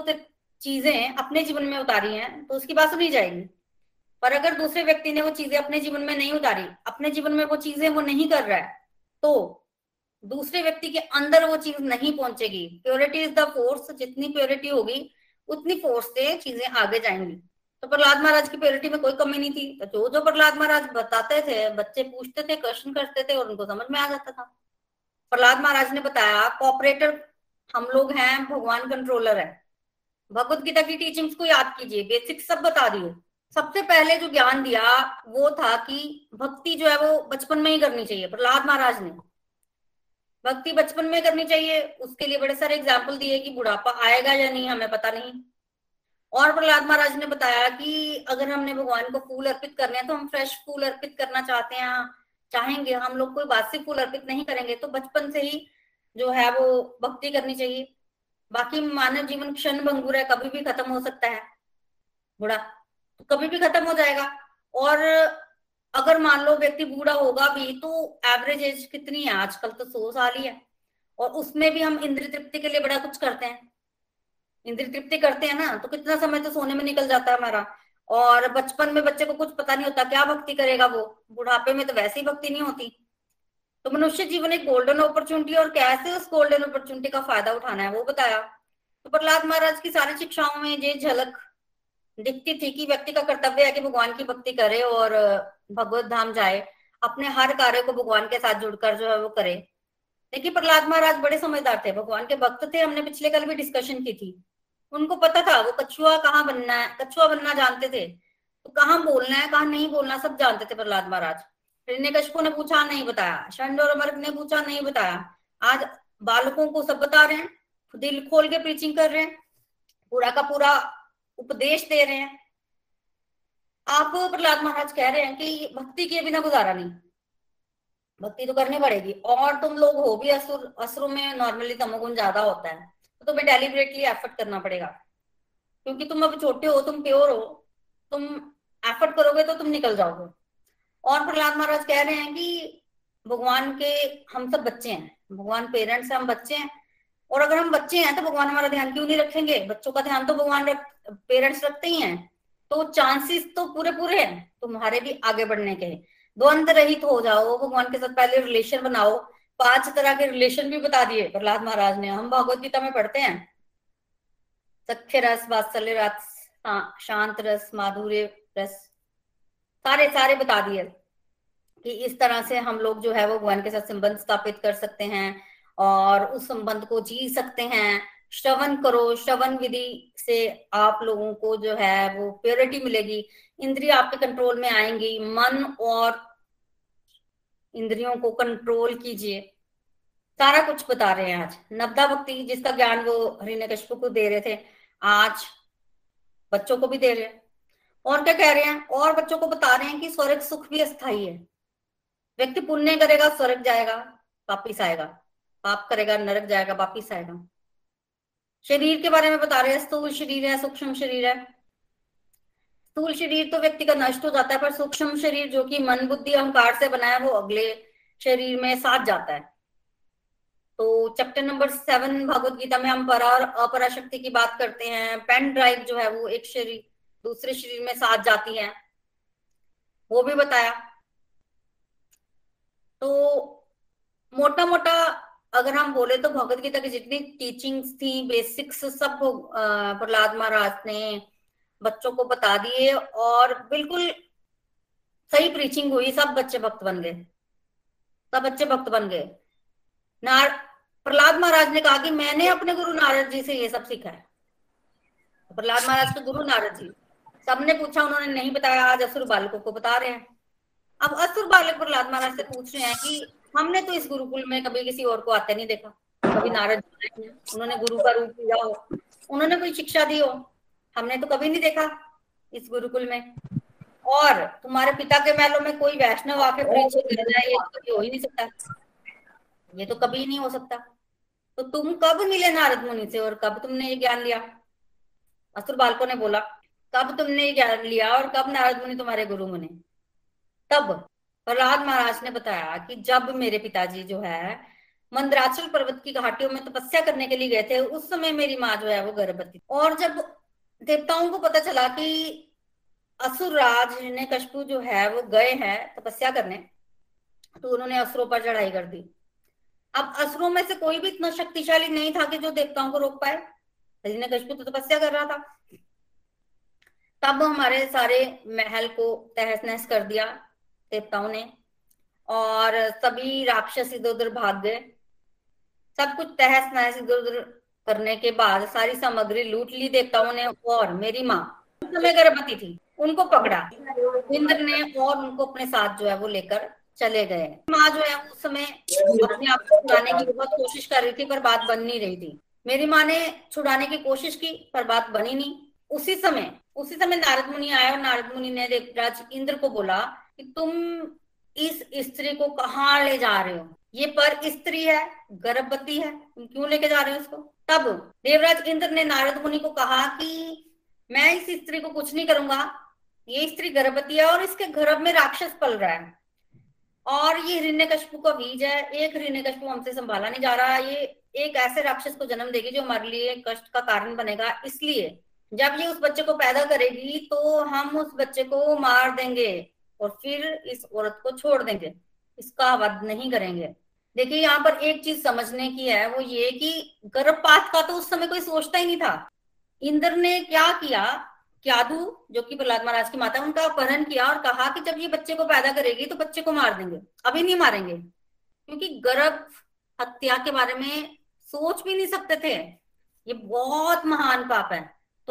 चीज़ें अपने जीवन में उतारी हैं तो उसकी बात सुनी जाएगी। पर अगर दूसरे व्यक्ति ने वो चीज़ें अपने जीवन में नहीं उतारी, अपने जीवन में वो चीज़ें वो नहीं कर रहा है तो दूसरे व्यक्ति के अंदर वो चीज़ नहीं पहुंचेगी। प्योरिटी इज़ द फोर्स जितनी प्योरिटी होगी, उतनी फोर्स से चीज़ें आगे जाएँगी। तो प्रहलाद महाराज की प्योरिटी में कोई कमी नहीं थी। तो जो जो प्रहलाद महाराज बताते थे, बच्चे पूछते थे क्वेश्चन करते थे और उनको समझ में आ जाता था। प्रहलाद महाराज ने बताया कॉपरेटर हम लोग हैं, भगवान कंट्रोलर है। भगवत गीता की टीचिंग्स को याद कीजिए बेसिक सब बता दिए सबसे पहले जो ज्ञान दिया, वो था कि भक्ति जो है वो बचपन में ही करनी चाहिए, प्रहलाद महाराज ने। भक्ति बचपन में करनी चाहिए, उसके लिए बड़े सारे एग्ज़ाम्पल दिए कि बुढ़ापा आएगा या नहीं, हमें पता नहीं। और प्रहलाद महाराज ने बताया कि अगर हमने भगवान को फूल अर्पित करने हैं तो हम फ्रेश फूल अर्पित करना चाहते हैं, चाहेंगे, हम लोग कोई बासी फूल अर्पित नहीं करेंगे तो बचपन से ही जो है वो भक्ति करनी चाहिए। बाकी मानव जीवन क्षण भंगुर है, कभी भी खत्म हो सकता है। बूढ़ा तो कभी भी खत्म हो जाएगा। और अगर मान लो व्यक्ति बूढ़ा होगा भी तो एवरेज एज कितनी है? आजकल तो सौ साल ही है। और उसमें भी हम इंद्र तृप्ति के लिए बड़ा कुछ करते हैं। इंद्र तृप्ति करते हैं ना तो कितना समय तो सोने में निकल जाता है हमारा। और बचपन में बच्चे को कुछ पता नहीं होता, क्या भक्ति करेगा वो? बुढ़ापे में तो वैसे ही भक्ति नहीं होती। तो मनुष्य जीवन एक गोल्डन अपॉर्चुनिटी और कैसे उस गोल्डन अपॉर्चुनिटी का फ़ायदा उठाना है, वो बताया। तो प्रहलाद महाराज की सारी शिक्षाओं में ये झलक दिखती थी कि व्यक्ति का कर्तव्य है कि भगवान की भक्ति करे और भगवत धाम जाए, अपने हर कार्य को भगवान के साथ जुड़कर जो है वो करे। देखिए, प्रहलाद महाराज बड़े समझदार थे, भगवान के भक्त थे, हमने पिछले कल भी डिस्कशन की थी। उनको पता था, वो कछुआ कहाँ बनना है, कछुआ बनना जानते थे। तो कहाँ बोलना है, कहाँ नहीं बोलना, सब जानते थे प्रहलाद महाराज। हिरण्यकश्यपु ने पूछा, नहीं बताया। शंड और अमर ने पूछा, नहीं बताया। आज बालकों को सब बता रहे हैं, दिल खोल के प्रीचिंग कर रहे हैं, पूरा का पूरा उपदेश दे रहे हैं। आप प्रहलाद महाराज कह रहे हैं कि भक्ति के बिना गुजारा नहीं। भक्ति तो करनी पड़ेगी। और तुम लोग हो भी असुर, असुरों में नॉर्मली तमोगुण ज़्यादा होता है। तो तुम्हें डेलीबरेटली एफर्ट करना पड़ेगा। क्योंकि तुम अब छोटे हो, तुम प्योर हो, तुम एफर्ट करोगे तो तुम निकल जाओगे। और प्रहलाद महाराज कह रहे हैं कि भगवान के हम सब बच्चे हैं भगवान पेरेंट्स हैं हम बच्चे हैं। और अगर हम बच्चे हैं तो भगवान हमारा ध्यान क्यों नहीं रखेंगे? बच्चों का ध्यान तो भगवान रख, पेरेंट्स रखते ही हैं। तो चांसेस तो पूरे पूरे हैं तुम्हारे भी आगे बढ़ने के। द्वंद रहित हो जाओ भगवान के साथ पहले रिलेशन बनाओ। पाँच तरह के रिलेशन भी बता दिए प्रहलाद महाराज ने। हम भगवत गीता में पढ़ते हैं। सख्य रस वात्सल्य रस शांत रस माधुर्य रस सारे सारे बता दिए कि इस तरह से हम लोग जो है वो भगवान के साथ संबंध स्थापित कर सकते हैं और उस संबंध को जी सकते हैं। श्रवण करो, श्रवण विधि से आप लोगों को जो है वो प्योरिटी मिलेगी। इंद्रिय आपके कंट्रोल में आएँगी। मन और इंद्रियों को कंट्रोल कीजिए। सारा कुछ बता रहे हैं आज। नवदा भक्ति, जिसका ज्ञान वो हरिण्य कश्यप को दे रहे थे, आज बच्चों को भी दे रहे हैं। और क्या कह रहे हैं? और बच्चों को बता रहे हैं कि स्वर्ग सुख भी अस्थाई है। व्यक्ति पुण्य करेगा, स्वर्ग जाएगा, वापिस आएगा। पाप करेगा, नरक जाएगा, वापिस आएगा। शरीर के बारे में बता रहे हैं, स्थूल शरीर है, सूक्ष्म शरीर है। स्थूल शरीर तो व्यक्ति का नष्ट हो जाता है, पर सूक्ष्म शरीर जो कि मन, बुद्धि, अहंकार से बना है, वो अगले शरीर में साथ जाता है। तो chapter number seven Bhagavad Gita में हम परा और अपरा शक्ति की बात करते हैं। पेन ड्राइव जो है वो एक शरीर दूसरे शरीर में साथ जाती है। वो भी बताया। तो मोटा मोटा अगर हम बोले तो भगवत गीता की जितनी टीचिंग्स थी बेसिक्स सब प्रहलाद महाराज ने बच्चों को बता दिए और बिल्कुल सही प्रीचिंग हुई, सब बच्चे भक्त बन गए। सब बच्चे भक्त बन गए। नार, प्रहलाद महाराज ने कहा कि मैंने अपने गुरु नारद जी से ये सब सीखा है। प्रहलाद महाराज के गुरु नारद जी। सबने पूछा, उन्होंने नहीं बताया, आज असुर बालकों को बता रहे हैं। अब असुर बालक प्रहलाद महाराज से पूछ रहे हैं कि हमने तो इस गुरुकुल में कभी किसी और को आते नहीं देखा। कभी नारद उन्होंने गुरु का रूप लिया हो, उन्होंने कोई शिक्षा दी हो, हमने तो कभी नहीं देखा इस गुरुकुल में। और तुम्हारे पिता के महलों में कोई वैष्णव आके प्रीच कर जाए ये तो कभी हो ही नहीं सकता। ये तो कभी नहीं हो सकता। तो तुम कब मिले नारद मुनि से और कब तुमने ये ज्ञान लिया? असुर बालकों ने बोला कब तुमने ज्ञान लिया और कब नारद मुनि तुम्हारे गुरु मुनि तब। प्रहलाद महाराज ने बताया कि जब मेरे पिताजी जो है, मंदराचल पर्वत की घाटियों में तपस्या करने के लिए गए थे, उस समय मेरी माँ जो है वो गर्भवती और जब देवताओं को पता चला कि असुर राज ने कशपू जो है वो गए हैं तपस्या करने तो उन्होंने असुरों पर चढ़ाई कर दी। अब असुरों में से कोई भी इतना शक्तिशाली नहीं था कि जो देवताओं को रोक पाए। कशपू तो तपस्या कर रहा था। तब हमारे सारे महल को तहस नहस कर दिया देवताओं ने। और सभी राक्षस इधर उधर भाग गए। सब कुछ तहस नहस इधर उधर करने के बाद सारी सामग्री लूट ली देवताओं ने और मेरी माँ। समय गर्भवती थी। उनको पकड़ा। इंद्र ने और उनको अपने साथ जो है वो लेकर चले गए। माँ जो है उस समय अपने आप को छुड़ाने की बहुत कोशिश कर रही थी पर बात बन नहीं रही थी। मेरी माँ ने छुड़ाने की कोशिश की पर बात बनी नहीं। उसी समय उसी समय नारद मुनि आए और नारद मुनि ने देवराज इंद्र को बोला कि तुम इस स्त्री को कहाँ ले जा रहे हो? ये पर स्त्री है, गर्भवती है, तुम क्यों लेके जा रहे हो उसको तब देवराज इंद्र ने नारद मुनि को कहा कि मैं इस स्त्री को कुछ नहीं करूँगा। ये स्त्री गर्भवती है और इसके गर्भ में राक्षस पल रहा है। और ये हिरण्य कशपु का बीज है। एक हिरण्य कशपु हमसे संभाला नहीं जा रहा। ये एक ऐसे राक्षस को जन्म देगी जो हमारे लिए कष्ट का कारण बनेगा। इसलिए जब ये उस बच्चे को पैदा करेगी तो हम उस बच्चे को मार देंगे और फिर इस औरत को छोड़ देंगे। इसका वध नहीं करेंगे। देखिए, यहाँ पर एक चीज़ समझने की है, वो ये कि गर्भपात का तो उस समय कोई सोचता ही नहीं था। इंद्र ने क्या किया? क्यादू जो कि प्रहलाद महाराज की माता उनका अपहरण किया और कहा कि जब ये बच्चे को पैदा करेगी तो बच्चे को मार देंगे। अभी नहीं मारेंगे, क्योंकि गर्भ हत्या के बारे में सोच भी नहीं सकते थे। ये बहुत महान पाप है।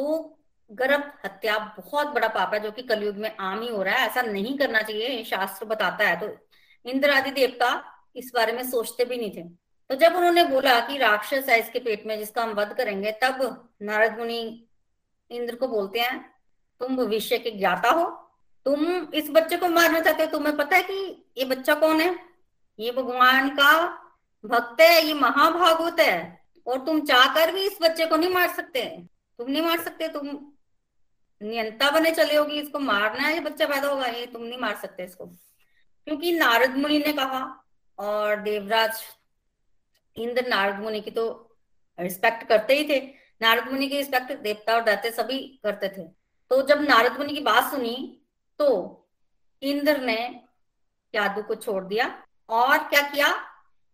तो गर्भ हत्या बहुत बड़ा पाप है, जो कि कलयुग में आम ही हो रहा है। ऐसा नहीं करना चाहिए शास्त्र बताता है। तो इंद्र आदि देवता इस बारे में सोचते भी नहीं थे। तो जब उन्होंने बोला कि राक्षस है इसके पेट में, जिसका हम वध करेंगे, तब नारद मुनि इंद्र को बोलते हैं, तुम भविष्य के ज्ञाता हो। तुम इस बच्चे को मारना चाहते हो। तुम्हें पता है कि ये बच्चा कौन है? ये भगवान का भक्त है, ये महाभागवत है, और तुम चाहकर भी इस बच्चे को नहीं मार सकते। तुम नहीं मार सकते, तुम नियंता बने चले होगी, इसको मारना है बच्चा पैदा होगा, ये तुम नहीं मार सकते इसको। क्योंकि नारद मुनि ने कहा, और देवराज इंद्र नारद मुनि की तो रिस्पेक्ट करते ही थे। नारद मुनि की रिस्पेक्ट देवता और दैत्य सभी करते थे। तो जब नारद मुनि की बात सुनी तो इंद्र ने यादू को छोड़ दिया। और क्या किया?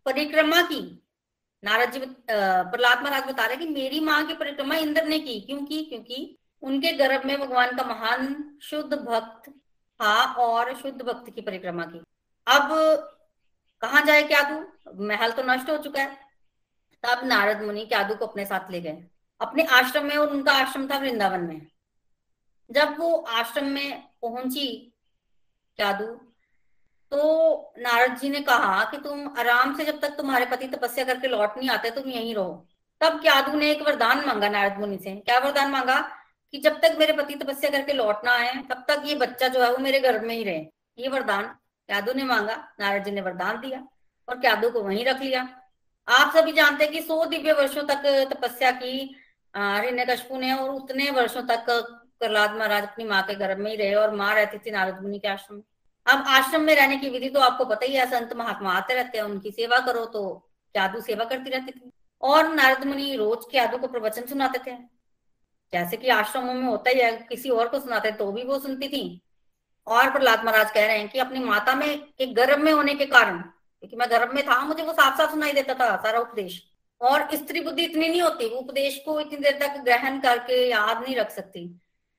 परिक्रमा की। नारद जी प्रहलाद महाराज बता रहे कि मेरी माँ की परिक्रमा इंद्र ने की। क्यों की? क्योंकि उनके गर्भ में भगवान का महान शुद्ध भक्त था और शुद्ध भक्त की परिक्रमा की। अब कहा जाए क्या क्यादू महल तो नष्ट हो चुका है। तब नारद मुनि क्यादू को अपने साथ ले गए। अपने आश्रम में और उनका आश्रम था वृंदावन में। जब वो आश्रम में पहुँची क्यादू तो नारद जी ने कहा कि तुम आराम से जब तक तुम्हारे पति तपस्या करके लौट नहीं आते, तुम यहीं रहो। तब क्यादू ने एक वरदान मांगा नारद मुनि से। क्या वरदान मांगा? कि जब तक मेरे पति तपस्या करके लौटना आए तब तक ये बच्चा जो है वो मेरे घर में ही रहे। ये वरदान यादू ने मांगा। नारद जी ने वरदान दिया और क्यादू को वहीं रख लिया। आप सभी जानते हैं कि सौ दिव्य वर्षों तक तपस्या की हिरण्य कशपू ने और उतने वर्षों तक प्रहलाद महाराज अपनी माँ के गर्भ में ही रहे और माँ रहती थी नारद मुनि के आश्रम अब आश्रम में रहने की विधि तो आपको पता ही है संत महात्मा आते रहते हैं, उनकी सेवा करो तो यादू सेवा करती रहती थी। और नारद मुनि रोज के यादू को प्रवचन सुनाते थे। जैसे कि आश्रमों में होता ही है, किसी और को सुनाते तो भी वो सुनती थी। और प्रहलाद महाराज कह रहे हैं कि अपनी माता में एक गर्भ में होने के कारण, क्योंकि मैं गर्भ में था, मुझे वो साफ़ साफ़ सुनाई देता था, सारा उपदेश। और स्त्री बुद्धि इतनी नहीं होती, वो उपदेश को इतनी देर तक ग्रहण करके याद नहीं रख सकती।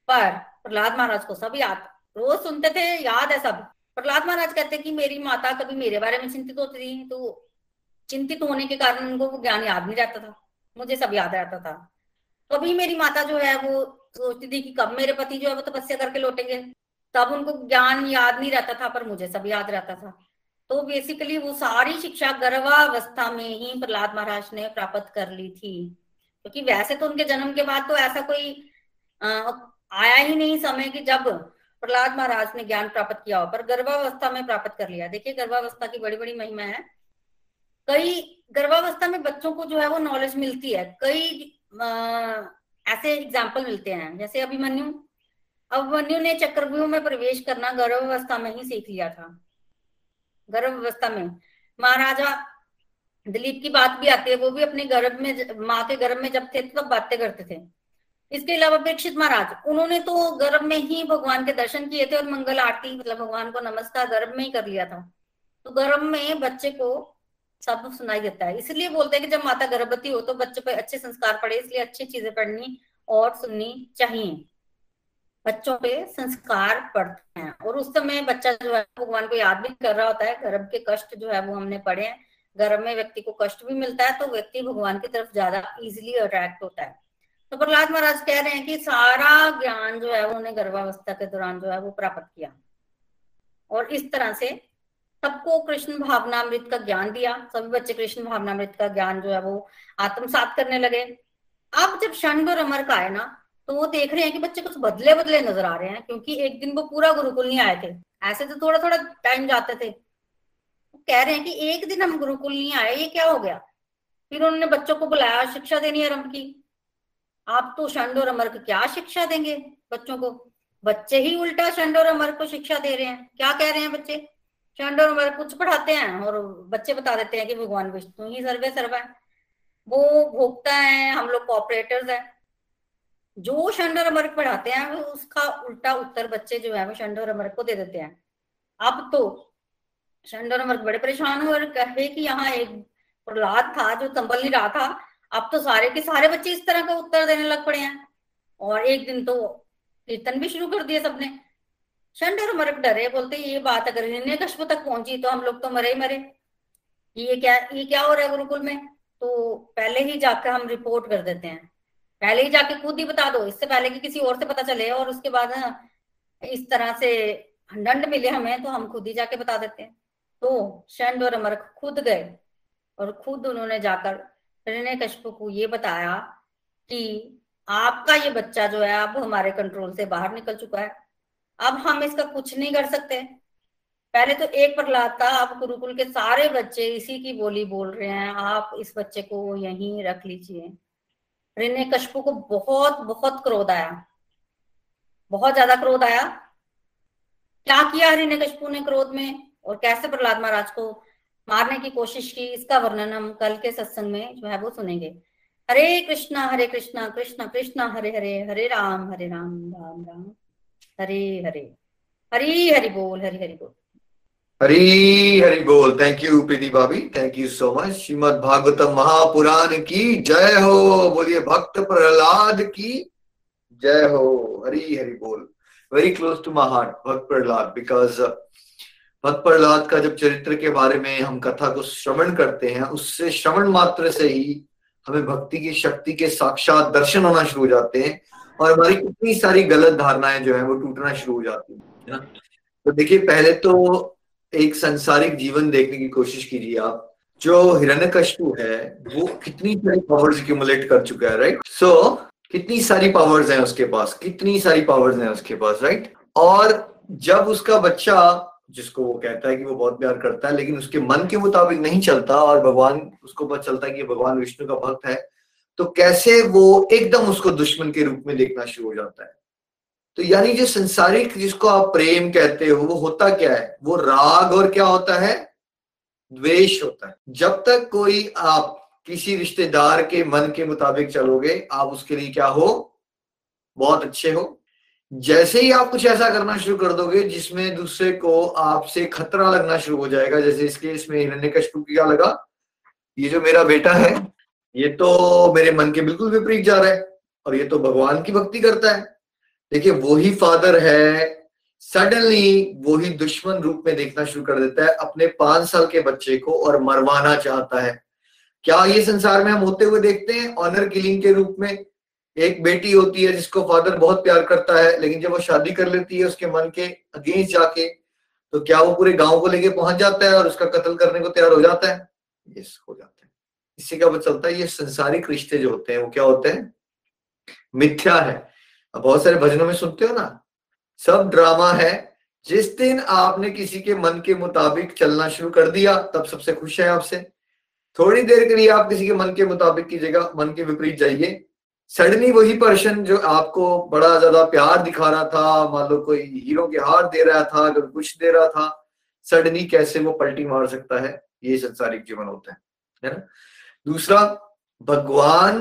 पर प्रहलाद महाराज को सब याद, रोज सुनते थे, याद है सब। प्रहलाद महाराज कहते हैं कि मेरी माता कभी मेरे बारे में चिंतित होती थी तो चिंतित होने के कारण उनको वो ज्ञान याद नहीं रहता था मुझे सब याद रहता था। कभी मेरी माता जो है वो सोचती थी कि कब मेरे पति जो है वो तपस्या करके लौटेंगे। तब उनको ज्ञान याद नहीं रहता था पर मुझे सब याद रहता था। तो बेसिकली वो सारी शिक्षा गर्भावस्था में ही प्रहलाद महाराज ने प्राप्त कर ली थी। क्योंकि वैसे तो उनके जन्म के बाद तो ऐसा कोई आ, आया ही नहीं समय कि जब प्रहलाद महाराज ने ज्ञान प्राप्त किया पर गर्भावस्था में प्राप्त कर लिया। देखिए, गर्भावस्था की बड़ी बड़ी महिमा है। कई गर्भावस्था में बच्चों को जो है वो नॉलेज मिलती है। कई ऐसे एग्ज़ाम्पल मिलते हैं। जैसे अभिमन्यु। अभिमन्यु ने चक्रव्यूह में प्रवेश करना गर्भावस्था में ही सीख लिया था। गर्भावस्था में। महाराजा दिलीप की बात भी आती है। वो भी अपने गर्भ में माँ के गर्भ में जब थे तब तो बातें करते थे। इसके अलावा प्रेक्षित महाराज, उन्होंने तो गर्भ में ही भगवान के दर्शन किए थे और मंगल आरती मतलब भगवान को नमस्कार गर्भ में ही कर लिया था। तो गर्भ में बच्चे को सब सुनाई देता है। इसलिए बोलते हैं कि जब माता गर्भवती हो तो बच्चे पे अच्छे संस्कार पड़े, इसलिए अच्छी चीज़ें पढ़नी और सुननी चाहिए। बच्चों पे संस्कार पड़ते हैं और उस समय बच्चा जो है, भगवान को याद भी कर रहा होता है, गर्भ के कष्ट जो है वो हमने पढ़े हैं। गर्भ में व्यक्ति को कष्ट भी मिलता है तो व्यक्ति भगवान की तरफ़ ज़्यादा इजिली अट्रैक्ट होता है। तो प्रहलाद महाराज कह रहे हैं कि सारा ज्ञान जो है उन्होंने गर्भावस्था के दौरान जो है वो प्राप्त किया। और इस तरह से सबको कृष्ण भावनामृत का ज्ञान दिया। सभी बच्चे कृष्ण भावनामृत का ज्ञान जो है वो आत्मसात करने लगे। अब जब षंड और अमर का आए ना तो वो देख रहे हैं कि बच्चे कुछ बदले बदले नज़र आ रहे हैं, क्योंकि एक दिन वो पूरा गुरुकुल नहीं आए थे। ऐसे तो थोड़ा थोड़ा टाइम जाते थे। कह रहे हैं कि एक दिन हम गुरुकुल नहीं आए, ये क्या हो गया? फिर उन्होंने बच्चों को बुलाया, शिक्षा देनी आरंभ की। आप तो शंड और अमर क्या शिक्षा देंगे बच्चों को? बच्चे ही उल्टा शंड और अमर को शिक्षा दे रहे हैं। क्या कह रहे हैं बच्चे? शंड और अमर कुछ पढ़ाते हैं और बच्चे बता देते हैं कि भगवान विष्णु ही सर्वे सर्वा है। वो भोगता है, हम लोग कॉपरेटर्स है। जो शंड और अमृत पढ़ाते हैं, उसका उल्टा उत्तर बच्चे जो है, वो शंड और अमृत को दे देते हैं। अब तो शंड और अमृत बड़े परेशान हुए और कहे कि यहाँ एक प्रहलाद था जो तंबल नहीं रहा था। अब तो सारे के सारे बच्चे इस तरह का उत्तर देने लग पड़े हैं। और एक दिन तो कीर्तन भी शुरू कर दिया सबने। शंड और अमृत डरे, बोलते, ये बात अगर हिरण्य कश्प तक पहुँची तो हम लोग तो मरे ही मरे। ये क्या ये क्या हो रहा है गुरुकुल में? तो पहले ही जाकर हम रिपोर्ट कर देते हैं। पहले ही जाके खुद ही बता दो। इससे पहले कि किसी और से पता चले और उसके बाद इस तरह से दंड मिले हमें तो हम खुद ही जाके बता देते हैं। तो शंड और अमर खुद गए और खुद उन्होंने जाकर हिरण्य कश्यप को ये बताया कि आपका ये बच्चा जो है, अब हमारे कंट्रोल से बाहर निकल चुका है। अब हम इसका कुछ नहीं कर सकते। पहले तो एक प्रहलाद था अब गुरुकुल के सारे बच्चे इसी की बोली बोल रहे हैं, आप इस बच्चे को यहीं रख लीजिए। हिरण्य कशपू को बहुत बहुत क्रोध आया। बहुत ज़्यादा क्रोध आया। क्या किया हिरण्य कशपू ने क्रोध में? और कैसे प्रहलाद महाराज को मारने की कोशिश की, इसका वर्णन हम कल के सत्संग में जो है वो सुनेंगे। हरे कृष्णा हरे कृष्णा, कृष्ण कृष्ण, हरे हरे हरे राम हरे राम राम राम। हरे हरे। हरी, हरि बोल, हरि हरि बोल। हरी हरी बोल। थैंक यू प्रीति भाभी। Thank you so much Shrimad Bhagavatam Mahapurana की जय हो। बोलिए, भक्त प्रहलाद की जय हो। हरी हरी बोल। Very close to my heart भक्त प्रहलाद बिकॉज़ भक्त प्रहलाद का जब चरित्र के बारे में हम कथा को श्रवण करते हैं उससे श्रवण मात्र से ही हमें भक्ति की शक्ति के साक्षात दर्शन होना शुरू हो जाते हैं और हमारी कितनी सारी गलत धारणाएँ जो है वो टूटना शुरू हो जाती है ना? तो देखिए पहले तो एक संसारिक जीवन देखने की कोशिश कीजिए आप। जो हिरण्यकश्यप है वो कितनी सारी पावर्स एक्यूमुलेट कर चुका है राइट सो so, कितनी सारी पावर्स हैं उसके पास? कितनी सारी पावर्स हैं उसके पास राइट और जब उसका बच्चा जिसको वो कहता है कि वो बहुत प्यार करता है, लेकिन उसके मन के मुताबिक नहीं चलता और भगवान, उसको पता चलता है कि भगवान विष्णु का भक्त है तो कैसे वो एकदम उसको दुश्मन के रूप में देखना शुरू हो जाता है? तो यानी जो संसारिक जिसको आप प्रेम कहते हो, वो होता क्या है? वो राग और क्या होता है? द्वेष होता है। जब तक कोई आप किसी रिश्तेदार के मन के मुताबिक चलोगे, आप उसके लिए क्या हो? बहुत अच्छे हो। जैसे ही आप कुछ ऐसा करना शुरू कर दोगे, जिसमें दूसरे को आपसे खतरा लगना शुरू हो जाएगा, जैसे इसके इसमें हिरण्य कश्यप क्या लगा, ये जो मेरा बेटा है, ये तो मेरे मन के बिल्कुल विपरीत जा रहा है, और ये तो भगवान की भक्ति करता है। देखिए वही फादर है, सडनली वही दुश्मन रूप में देखना शुरू कर देता है, अपने पाँच साल के बच्चे को और मरवाना चाहता है। क्या ये संसार में हम होते हुए देखते हैं ऑनर किलिंग के रूप में? एक बेटी होती है जिसको फादर बहुत प्यार करता है, लेकिन जब वो शादी कर लेती है उसके मन के अगेंस्ट जाके तो क्या वो पूरे गाँव को लेके पहुँच जाता है और उसका कत्ल करने को तैयार हो जाता है? यस हो जाता है। इससे क्या पता चलता है, ये संसारिक रिश्ते जो होते हैं, वो क्या होते हैं? मिथ्या है। अब बहुत सारे भजनों में सुनते हो ना? सब ड्रामा है। जिस दिन आपने किसी के मन के मुताबिक चलना शुरू कर दिया, तब सबसे खुश है आपसे। थोड़ी देर के लिए आप किसी के मन के मुताबिक की जगह मन के विपरीत जाइए। सडनली वही पर्सन जो आपको बड़ा ज़्यादा प्यार दिखा रहा था, मान लो कोई हीरो के हार दे रहा था, अगर कुछ दे रहा था सडनली कैसे वो पलटी मार सकता है? ये संसारिक जीवन होता है है ना? दूसरा, भगवान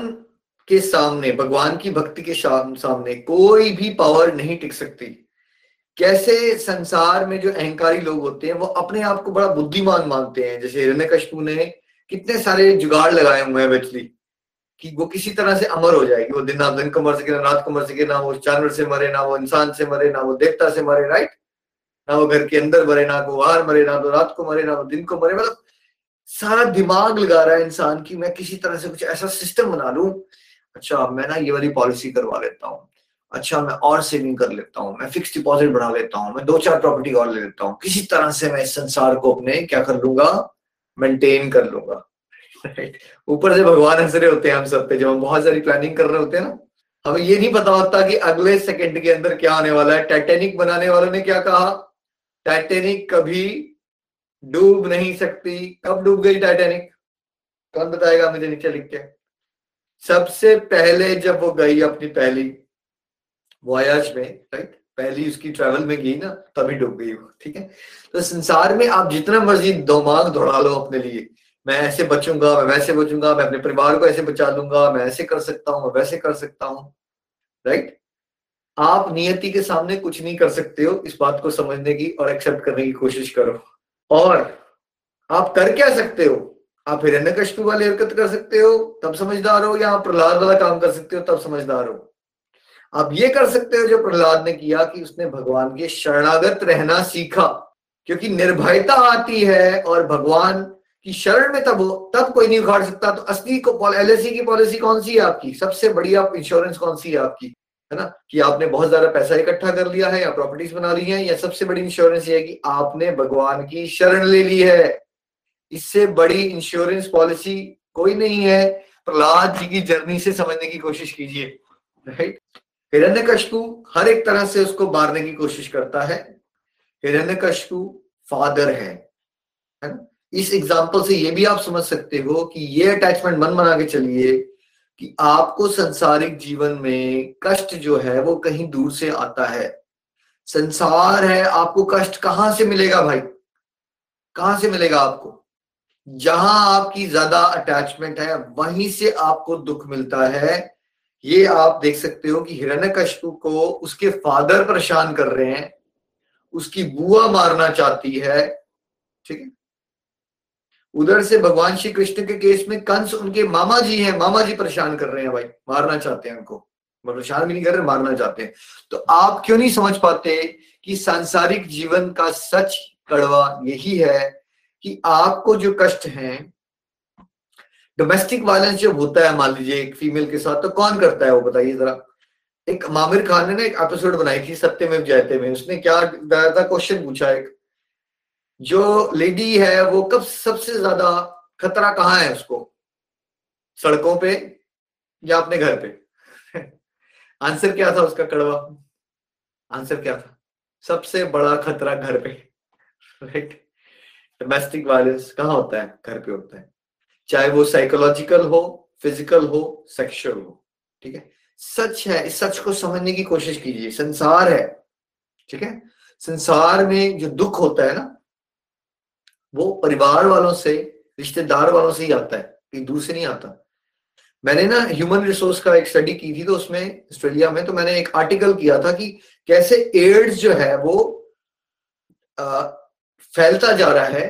के सामने, भगवान की भक्ति के सामने कोई भी पावर नहीं टिक सकती। कैसे संसार में जो अहंकारी लोग होते हैं, वो अपने आप को बड़ा बुद्धिमान मानते हैं। जैसे हिरण्य ने कितने सारे जुगाड़ लगाए हुए हैं, बिजली। कि वो किसी तरह से अमर हो जाएगी। वो दिन ना दिन को मर सके ना रात को मर सके ना वो जानवर से मरे, ना वो इंसान से मरे, ना वो देवता से मरे राइट ना वो घर के अंदर मरे, ना वो बाहर मरे, ना तो रात को मरे, ना वो दिन को मरे। मतलब सारा दिमाग लगा रहा है इंसान की मैं किसी तरह से कुछ ऐसा सिस्टम बना लू। अच्छा मैं ना ये वाली पॉलिसी करवा लेता हूँ। अच्छा मैं और सेविंग कर लेता हूँ, मैं फिक्स डिपॉजिट बढ़ा लेता हूँ, मैं दो चार प्रॉपर्टी और ले लेता हूँ। किसी तरह से मैं इस संसार को अपने क्या कर लूँगा? मेंटेन कर लूँगा। ऊपर से भगवान हंस रहे होते हैं हम सब पे, जब हम बहुत सारी प्लानिंग कर रहे होते हैं ना, हमें ये नहीं पता होता कि अगले सेकंड के अंदर क्या आने वाला है। टाइटेनिक बनाने वालों ने क्या कहा? टाइटेनिक कभी डूब नहीं सकती। कब डूब गई टाइटेनिक कौन बताएगा मुझे नीचे लिख के? सबसे पहले जब वो गई अपनी पहली वॉयज में राइट पहली उसकी ट्रेवल में गई ना, तभी डूब गई वो, ठीक है? तो संसार में आप जितना मर्ज़ी दिमाग दौड़ा लो अपने लिए। मैं ऐसे बचूँगा, मैं वैसे बचूँगा, मैं अपने परिवार को ऐसे बचा लूँगा, मैं ऐसे कर सकता हूँ, मैं वैसे कर सकता हूँ। राइट आप नियति के सामने कुछ नहीं कर सकते हो इस बात को समझने की और एक्सेप्ट करने की कोशिश करो। और आप कर क्या सकते हो? आप हिरण्य कश्यप वाली हरकत कर सकते हो, तब समझदार हो, या आप प्रहलाद वाला काम कर सकते हो, तब समझदार हो। आप ये कर सकते हो जो प्रहलाद ने किया कि उसने भगवान के शरणागत रहना सीखा, क्योंकि निर्भयता आती है और भगवान की शरण में तब तब कोई नहीं उखाड़ सकता। तो असली को एल की पॉलिसी कौन सी है आपकी? सबसे बढ़िया इंश्योरेंस कौन सी है आपकी? है ना? कि आपने बहुत ज़्यादा पैसा इकट्ठा कर लिया है या प्रॉपर्टीज़ बना ली है, या सबसे बड़ी इंश्योरेंस ये है कि आपने भगवान की शरण ले ली है। इससे बड़ी इंश्योरेंस पॉलिसी कोई नहीं है। प्रहलाद जी की जर्नी से समझने की कोशिश कीजिए। राइट हिरण्य कशपू हर एक तरह से उसको मारने की कोशिश करता है। हिरण्य कशपू फादर है। है ना? इस एग्ज़ाम्पल से ये भी आप समझ सकते हो कि ये अटैचमेंट मन बना के चलिए कि आपको संसारिक जीवन में कष्ट जो है वो कहीं दूर से आता है। संसार है, आपको कष्ट कहाँ से मिलेगा भाई? कहाँ से मिलेगा आपको? जहाँ आपकी ज़्यादा अटैचमेंट है, वहीं से आपको दुख मिलता है। ये आप देख सकते हो कि हिरण्यकश्यप को उसके फादर परेशान कर रहे हैं। उसकी बुआ मारना चाहती है, ठीक है? उधर से भगवान श्री कृष्ण के केस में कंस उनके मामा जी हैं। मामा जी परेशान कर रहे हैं भाई। मारना चाहते हैं उनको। परेशान भी नहीं कर रहे, मारना चाहते हैं। तो आप क्यों नहीं समझ पाते कि सांसारिक जीवन का सच कड़वा यही है कि आपको जो कष्ट है डोमेस्टिक वायलेंस जब होता है, मान लीजिए एक फीमेल के साथ तो कौन करता है वो बताइए जरा। एक मामिर खान ने ना एक एपिसोड बनाई थी सत्य में जयते में। उसने क्या था? क्वेश्चन पूछा एक। जो लेडी है, वो कब सबसे ज़्यादा खतरा कहाँ है उसको? सड़कों पे या अपने घर पे? आंसर क्या था उसका कड़वा? आंसर क्या था? सबसे बड़ा खतरा घर पे। राइट डोमेस्टिक वायलेंस कहाँ होता है? घर पे होता है। चाहे वो साइकोलॉजिकल हो फ़िज़िकल हो सेक्सुअल हो। ठीक है? सच है, इस सच को समझने की कोशिश कीजिए। संसार है। ठीक है? संसार में जो दुख होता है ना वो परिवार वालों से रिश्तेदार वालों से ही आता है कहीं दूर से नहीं आता। मैंने ना ह्यूमन रिसोर्स का एक स्टडी की थी तो उसमें ऑस्ट्रेलिया में तो मैंने एक आर्टिकल किया था कि कैसे एड्स जो है वो आ, फैलता जा रहा है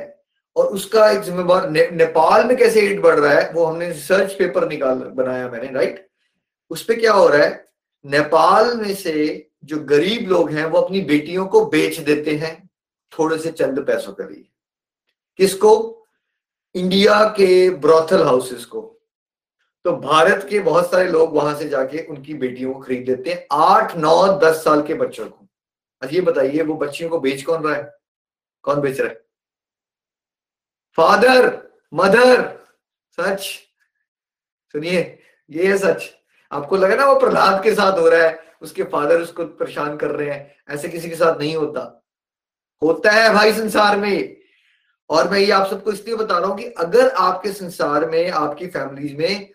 और उसका एक जिम्मेवार ने, नेपाल में कैसे एड बढ़ रहा है वो हमने रिसर्च पेपर निकाल बनाया मैंने राइट उस पर क्या हो रहा है नेपाल में से जो गरीब लोग हैं वो अपनी बेटियों को बेच देते हैं थोड़े से चंद पैसों के लिए। किसको? इंडिया के ब्रॉथल हाउसेस को। तो भारत के बहुत सारे लोग वहाँ से जाके उनकी बेटियों को खरीद लेते हैं, आठ, नौ, दस साल के बच्चों को। अब ये बताइए, वो बच्चियों को बेच कौन रहा है? कौन बेच रहा है? फादर, मदर, सच? सुनिए, ये है सच। आपको लगा ना वो प्रहलाद के साथ हो रहा है, उसके फादर उसको परेशान कर रहे हैं, ऐसे किसी के साथ नहीं होता। होता है भाई संसार में। और मैं ये आप सबको इसलिए बता रहा हूँ कि अगर आपके संसार में, आपकी फैमिलीज़ में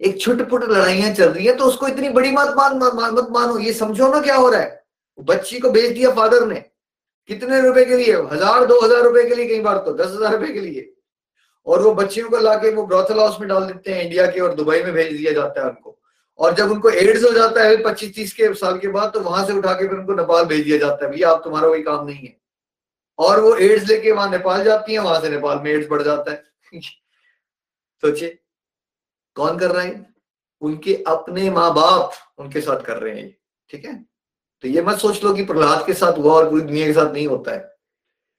एक छोटे पुट लड़ाइयाँ चल रही है तो उसको इतनी बड़ी मत मान मत मानो। ये समझो ना क्या हो रहा है। बच्ची को भेज दिया फादर ने। कितने रुपए के लिए? हज़ार, दो हज़ार रुपए के लिए कई बार तो दस हज़ार रुपए के लिए। और वो बच्चियों को लाके वो ब्रॉथल हाउस में डाल देते हैं इंडिया के, और दुबई में भेज दिया जाता है उनको। और जब उनको एड्स हो जाता है पच्चीस, तीस के साल के बाद तो वहाँ से उठा के फिर उनको नेपाल भेज दिया जाता है। भैया आप तुम्हारा कोई काम नहीं है। और वो एड्स लेके वहाँ नेपाल जाती है, वहाँ से नेपाल में एड्स बढ़ जाता है। सोचिए, कौन कर रहा है? उनके अपने माँ बाप उनके साथ कर रहे हैं ठीक है? तो ये मत सोच लो कि प्रहलाद के साथ हुआ और पूरी दुनिया के साथ नहीं होता है।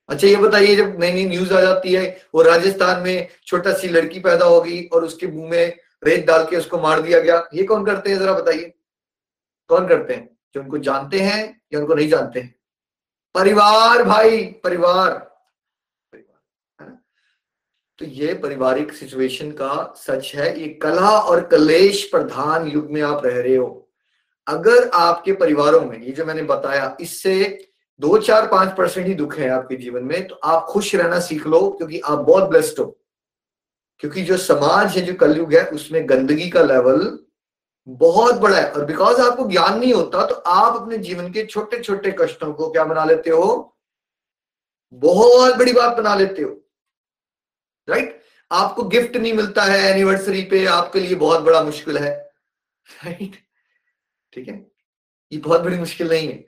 अच्छा ये बताइए, जब नई नई न्यूज़ आ जाती है, वो राजस्थान में छोटा सी लड़की पैदा हो गई और उसके मुँह में रेत डाल के उसको मार दिया गया, ये कौन करते हैं? जरा बताइए। कौन करते हैं? जो उनको जानते हैं या उनको नहीं जानते हैं? परिवार भाई, परिवार। तो ये पारिवारिक सिचुएशन का सच है, ये कला और कलेश प्रधान युग में आप रह रहे हो। अगर आपके परिवारों में, ये जो मैंने बताया, इससे दो चार पाँच परसेंट ही दुख है आपके जीवन में तो आप खुश रहना सीख लो, क्योंकि आप बहुत ब्लेस्ड हो। क्योंकि जो समाज है, जो कलयुग है, उसमें गंदगी का लेवल बहुत बड़ा है। और बिकॉज़ आपको ज्ञान नहीं होता तो आप अपने जीवन के छोटे छोटे कष्टों को क्या बना लेते हो? बहुत बड़ी बात बना लेते हो। Right right? आपको गिफ्ट नहीं मिलता है एनिवर्सरी पे, आपके लिए बहुत बड़ा मुश्किल है। Right right? ठीक है? ये बहुत बड़ी मुश्किल नहीं है।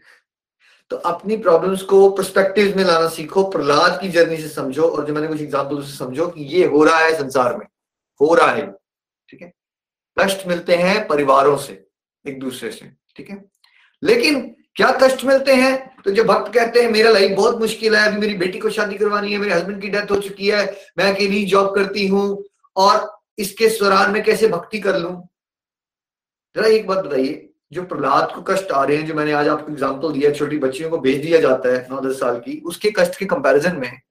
तो अपनी प्रॉब्लम्स को परस्पेक्टिव में लाना सीखो, प्रहलाद की जर्नी से समझो, और जो मैंने कुछ एग्ज़ाम्पल से समझो कि ये हो रहा है संसार में। हो रहा है। ठीक है? कष्ट मिलते हैं परिवारों से, एक दूसरे से, ठीक है? लेकिन क्या कष्ट मिलते हैं? तो जो भक्त कहते हैं, मेरा लाइफ बहुत मुश्किल है, अभी मेरी बेटी को शादी करवानी है, मेरे हस्बैंड की डेथ हो चुकी है, मैं अकेली जॉब करती हूँ, और इसके स्वरान में कैसे भक्ति कर लू? जरा एक बात बताइए, जो प्रहलाद को कष्ट आ रहे हैं, जो मैंने आज आपको एग्ज़ाम्पल दिया, छोटी बच्चियों को भेज दिया जाता है नौ दस साल की, उसके कष्ट के कंपैरिजन में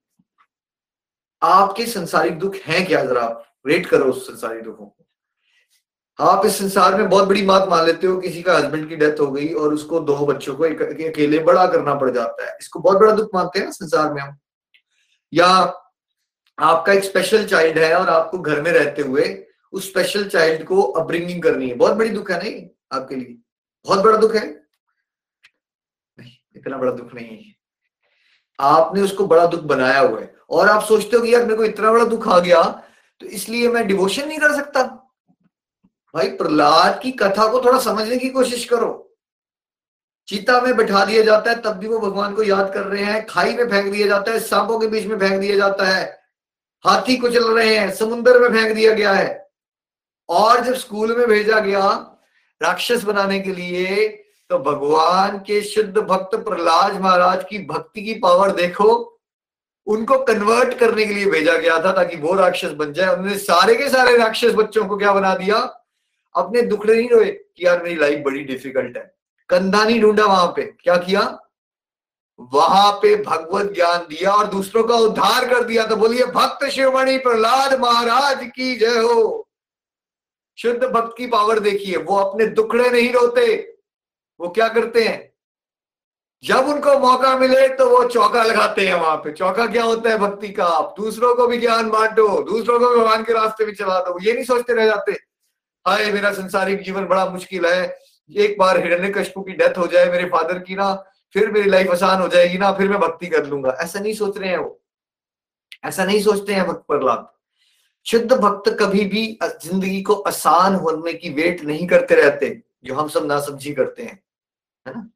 आपके संसारिक दुख हैं क्या? जरा आप रेट करो उस संसारिक दुखों को। आप इस संसार में बहुत बड़ी बात मान लेते हो, किसी का हस्बैंड की डेथ हो गई और उसको दो बच्चों को अकेले बड़ा करना पड़ जाता है। इसको बहुत बड़ा दुख मानते हैं ना संसार में हम। या आपका एक स्पेशल चाइल्ड है और आपको घर में रहते हुए उस स्पेशल चाइल्ड को अपब्रिंगिंग करनी है। बहुत बड़ी दुख है नहीं आपके लिए? बहुत बड़ा दुख है? नहीं, इतना बड़ा दुख नहीं है। आपने उसको बड़ा दुख बनाया हुआ है। और आप सोचते हो कि यार मेरे को इतना बड़ा दुख आ गया तो इसलिए मैं डिवोशन नहीं कर सकता। भाई प्रहलाद की कथा को थोड़ा समझने की कोशिश करो। चीता में बैठा दिया जाता है, तब भी वो भगवान को याद कर रहे हैं। खाई में फेंक दिया जाता है, सांपों के बीच में फेंक दिया जाता है। हाथी कुचल रहे हैं समुन्द्र में फेंक दिया गया है। और जब स्कूल में भेजा गया राक्षस बनाने के लिए तो भगवान के शुद्ध भक्त प्रहलाद महाराज की भक्ति की पावर देखो, उनको कन्वर्ट करने के लिए भेजा गया था ताकि वो राक्षस बन जाए। उन्होंने सारे के सारे राक्षस बच्चों को क्या बना दिया? अपने दुखड़े नहीं रोए कि यार मेरी लाइफ बड़ी डिफ़िकल्ट है। कंधा नहीं ढूंढा वहाँ पे। क्या किया? वहाँ पे भगवत ज्ञान दिया और दूसरों का उद्धार कर दिया। तो बोलिए, भक्त शिवमणि प्रहलाद महाराज की जय हो। शुद्ध भक्त की पावर देखिए, वो अपने दुखड़े नहीं रोते। वो क्या करते हैं? जब उनको मौका मिले तो वो चौका लगाते हैं वहाँ पे। चौका क्या होता है भक्ति का? आप दूसरों को भी ज्ञान बांटो, दूसरों को भगवान के रास्ते में चला दो। ये नहीं सोचते रह जाते। हाय, मेरा संसारिक जीवन बड़ा मुश्किल है। एक बार हिरण्य कशपू की डेथ हो जाए मेरे फादर की ना, फिर मेरी लाइफ आसान हो जाएगी ना, फिर मैं भक्ति कर लूँगा। ऐसा नहीं सोच रहे हैं वो। ऐसा नहीं सोचते हैं भक्त प्रहलाद। शुद्ध भक्त कभी भी ज़िंदगी को आसान होने की वेट नहीं करते रहते, जो हम सब ना समझी करते हैं, है ना?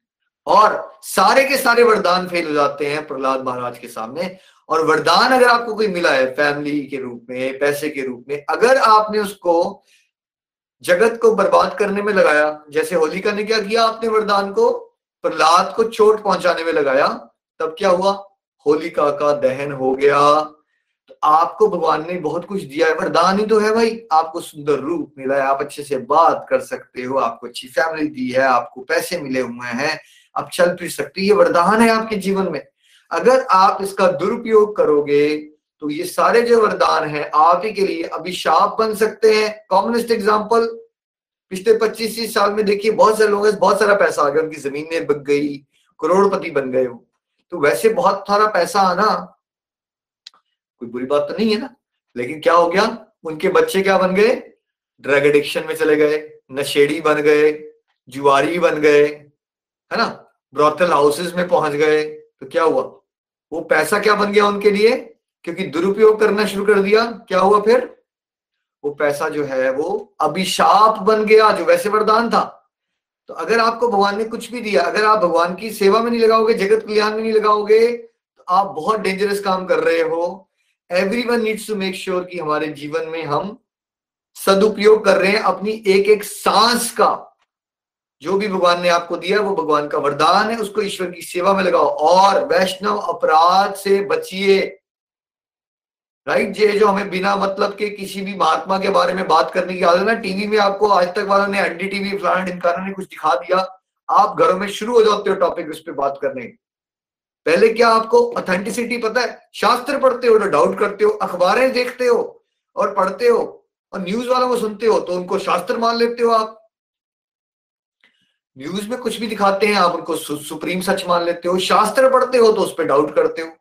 और सारे के सारे वरदान फेल हो जाते हैं प्रहलाद महाराज के सामने। और वरदान अगर आपको कोई मिला है फैमिली के रूप में, पैसे के रूप में, अगर आपने उसको जगत को बर्बाद करने में लगाया। जैसे होलिका ने क्या किया आपने वरदान को, प्रहलाद को चोट पहुँचाने में लगाया, तब क्या हुआ? होलिका का दहन हो गया। तो आपको भगवान ने बहुत कुछ दिया है। वरदान ही तो है भाई। आपको सुंदर रूप मिला है। आप अच्छे से बात कर सकते हो। आपको अच्छी फैमिली दी है। आपको पैसे मिले हुए हैं। आप चल फिर सकते ये वरदान है आपके जीवन में। अगर आप इसका दुरुपयोग करोगे तो ये सारे जो वरदान हैं, आप ही के लिए अभिशाप बन सकते हैं। कॉमनेस्ट एग्ज़ाम्पल पिछले पच्चीस तीस साल में देखिए, बहुत सारे लोगों बहुत सारा पैसा आ गया, उनकी जमीनें बिक गई, करोड़पति बन गए तो वैसे बहुत सारा पैसा आना कोई बुरी बात तो नहीं है ना? लेकिन क्या हो गया? उनके बच्चे क्या बन गए? ड्रग एडिक्शन में चले गए, नशेड़ी बन गए, जुआरी बन गए, है ना? ब्रॉथल हाउसेस में पहुँच गए तो क्या हुआ? वो पैसा क्या बन गया उनके लिए? क्योंकि दुरुपयोग करना शुरू कर दिया, क्या हुआ फिर? वो पैसा जो है, वो अभिशाप बन गया, जो वैसे वरदान था। तो अगर आपको भगवान ने कुछ भी दिया, अगर आप भगवान की सेवा में नहीं लगाओगे, जगत कल्याण में नहीं लगाओगे तो आप बहुत डेंजरस काम कर रहे हो। Everyone needs to make sure कि हमारे जीवन में हम सदुपयोग कर रहे हैं अपनी एक एक सांस का। जो भी भगवान ने आपको दिया, वो भगवान का वरदान है, उसको ईश्वर की सेवा में लगाओ। और वैष्णव अपराध से बचिए। राइट ये जो हमें बिना मतलब के किसी भी महात्मा के बारे में बात करने की आदत ना टीवी में आपको आज तक वालों ने एनडी टीवी फलाना ने कुछ दिखा दिया। आप घरों में शुरू हो जाते हो टॉपिक उस पर बात करने। पहले क्या आपको ऑथेंटिसिटी पता है? शास्त्र पढ़ते हो तो डाउट करते हो अखबारें देखते हो और पढ़ते हो और न्यूज़ वालों को सुनते हो तो उनको शास्त्र मान लेते हो आप। न्यूज़ में कुछ भी दिखाते हैं आप उनको सु, सुप्रीम सच मान लेते हो। शास्त्र पढ़ते हो तो उस पर डाउट करते हो।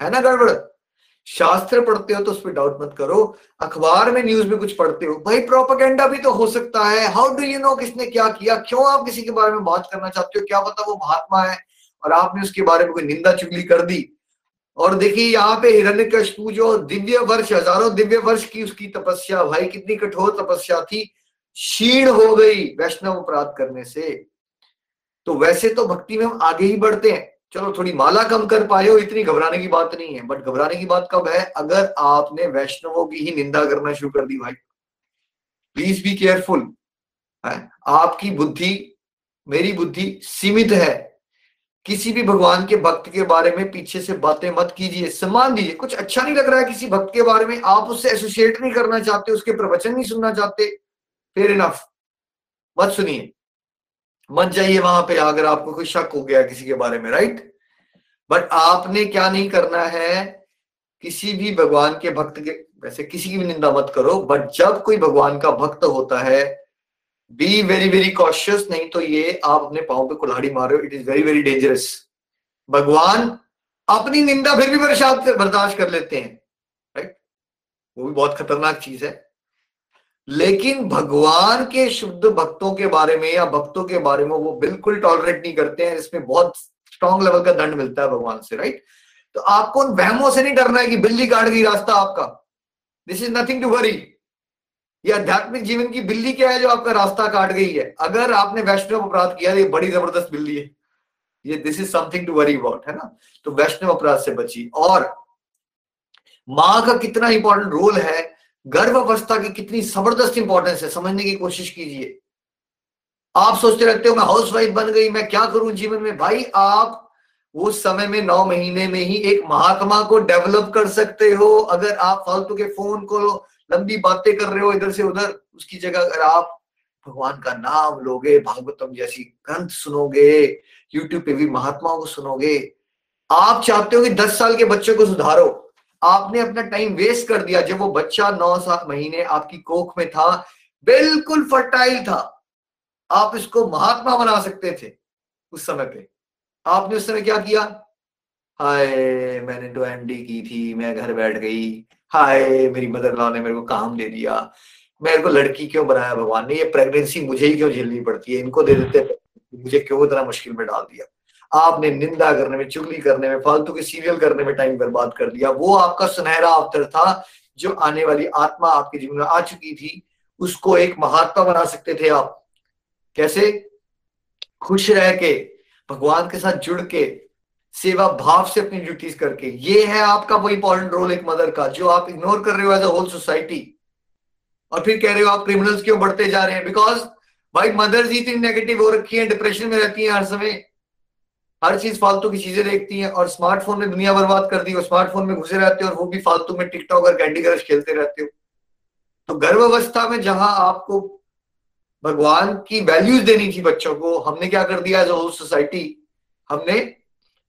है ना गड़बड़? शास्त्र पढ़ते हो तो उस पर डाउट मत करो। अखबार में न्यूज़ में कुछ पढ़ते हो। भाई प्रोपागेंडा भी तो हो सकता है। हाउ डू यू नो किसने क्या किया? क्यों आप किसी के बारे में बात करना चाहते हो? क्या पता वो महात्मा है और आपने उसके बारे में कोई निंदा चुगली कर दी। और देखिए यहाँ पे हिरण्य कशपू जो दिव्य वर्ष, हज़ारों दिव्य वर्ष की उसकी तपस्या। भाई कितनी कठोर तपस्या थी। क्षीण हो गई वैष्णव अपराध करने से। तो वैसे तो भक्ति में हम आगे ही बढ़ते हैं। चलो, थोड़ी माला कम कर पाए हो, इतनी घबराने की बात नहीं है बट घबराने की बात कब है? अगर आपने वैष्णवों की ही निंदा करना शुरू कर दी भाई। प्लीज़ बी केयरफुल आपकी बुद्धि, मेरी बुद्धि सीमित है। किसी भी भगवान के भक्त के बारे में पीछे से बातें मत कीजिए, सम्मान दीजिए। कुछ अच्छा नहीं लग रहा है किसी भक्त के बारे में, आप उससे एसोसिएट नहीं करना चाहते, उसके प्रवचन नहीं सुनना चाहते। फेर इनफ मत सुनिए। मत जाइए वहाँ पे अगर आपको कोई शक हो गया किसी के बारे में राइट बट आपने क्या नहीं करना है, किसी भी भगवान के भक्त के, वैसे किसी की भी निंदा मत करो बट जब कोई भगवान का भक्त होता है बी वेरी वेरी कॉशियस नहीं तो ये आप अपने पाओ पे कुल्हाड़ी मारो it is very very dangerous भगवान अपनी निंदा फिर भी बर्दाश्त कर लेते हैं राइट वो भी बहुत खतरनाक चीज़ है। लेकिन भगवान के शुद्ध भक्तों के बारे में या भक्तों के बारे में वो बिल्कुल टॉलरेट नहीं करते हैं, इसमें बहुत स्ट्रॉन्ग लेवल का दंड मिलता है भगवान से राइट तो आपको उन वहमों से नहीं डरना है कि बिल्ली काट गई रास्ता आपका। This is nothing to worry ये आध्यात्मिक जीवन की बिल्ली क्या है जो आपका रास्ता काट गई है? अगर आपने वैष्णव अपराध किया ये बड़ी ज़बरदस्त बिल्ली है। ये this is something to worry about है ना? तो वैष्णव अपराध से बची। और माँ का कितना इंपॉर्टेंट रोल है गर्भ अवस्था की कितनी ज़बरदस्त इंपॉर्टेंस है, समझने की कोशिश कीजिए। आप सोचते रहते हो, मैं हाउस वाइफ बन गई, मैं क्या करूँ जीवन में? भाई, आप उस समय में, नौ महीने में ही एक महात्मा को डेवलप कर सकते हो। अगर आप फालतू के फ़ोन को लंबी बातें कर रहे हो इधर से उधर, उसकी जगह अगर आप भगवान का नाम लोगे, भागवतम जैसी ग्रंथ सुनोगे यूट्यूब पे भी महात्माओं को सुनोगे, आप चाहते हो कि दस साल के बच्चे को सुधारो। आपने अपना टाइम वेस्ट कर दिया। जब वो बच्चा नौ सात महीने आपकी कोख में था, बिल्कुल फर्टाइल था। आप इसको महात्मा बना सकते थे उस समय पे। आपने उस समय क्या किया? हाय, मैंने तो एमडी की थी, मैं घर बैठ गई। हाय, मेरी मदर लॉ ने मेरे को काम दे दिया। मेरे को लड़की क्यों बनाया भगवान ने? ये प्रेगनेंसी मुझे ही क्यों झेलनी पड़ती है? इनको दे देते मुझे क्यों इतना मुश्किल में डाल दिया? आपने निंदा करने में, चुगली करने में, फालतू के सीरियल करने में टाइम बर्बाद कर दिया। वो आपका सुनहरा अवतर था, जो आने वाली आत्मा आपके जीवन में आ चुकी थी। उसको एक महात्मा बना सकते थे आप। कैसे? खुश रह के, भगवान के साथ जुड़ के, सेवा भाव से अपनी ड्यूटीज़ करके। ये है आपका वो इंपॉर्टेंट रोल एक मदर का, जो आप इग्नोर कर रहे हो एज अ होल सोसाइटी और फिर कह रहे हो आप क्रिमिनल्स क्यों बढ़ते जा रहे हैं? बिकॉज़ भाई मदर्स ही इतनी नेगेटिव हो रखी है डिप्रेशन में रहती है हर समय। हर चीज़ फालतू की चीज़ें देखती हैं और स्मार्टफ़ोन में दुनिया बर्बाद कर दी, और स्मार्टफ़ोन में घुसे रहते हो और वो भी फालतू में टिकटॉक और कैंडी क्रश खेलते रहते हो। तो गर्भावस्था में जहाँ आपको भगवान की वैल्यूज़ देनी थी बच्चों को, हमने क्या कर दिया एज अ सोसाइटी हमने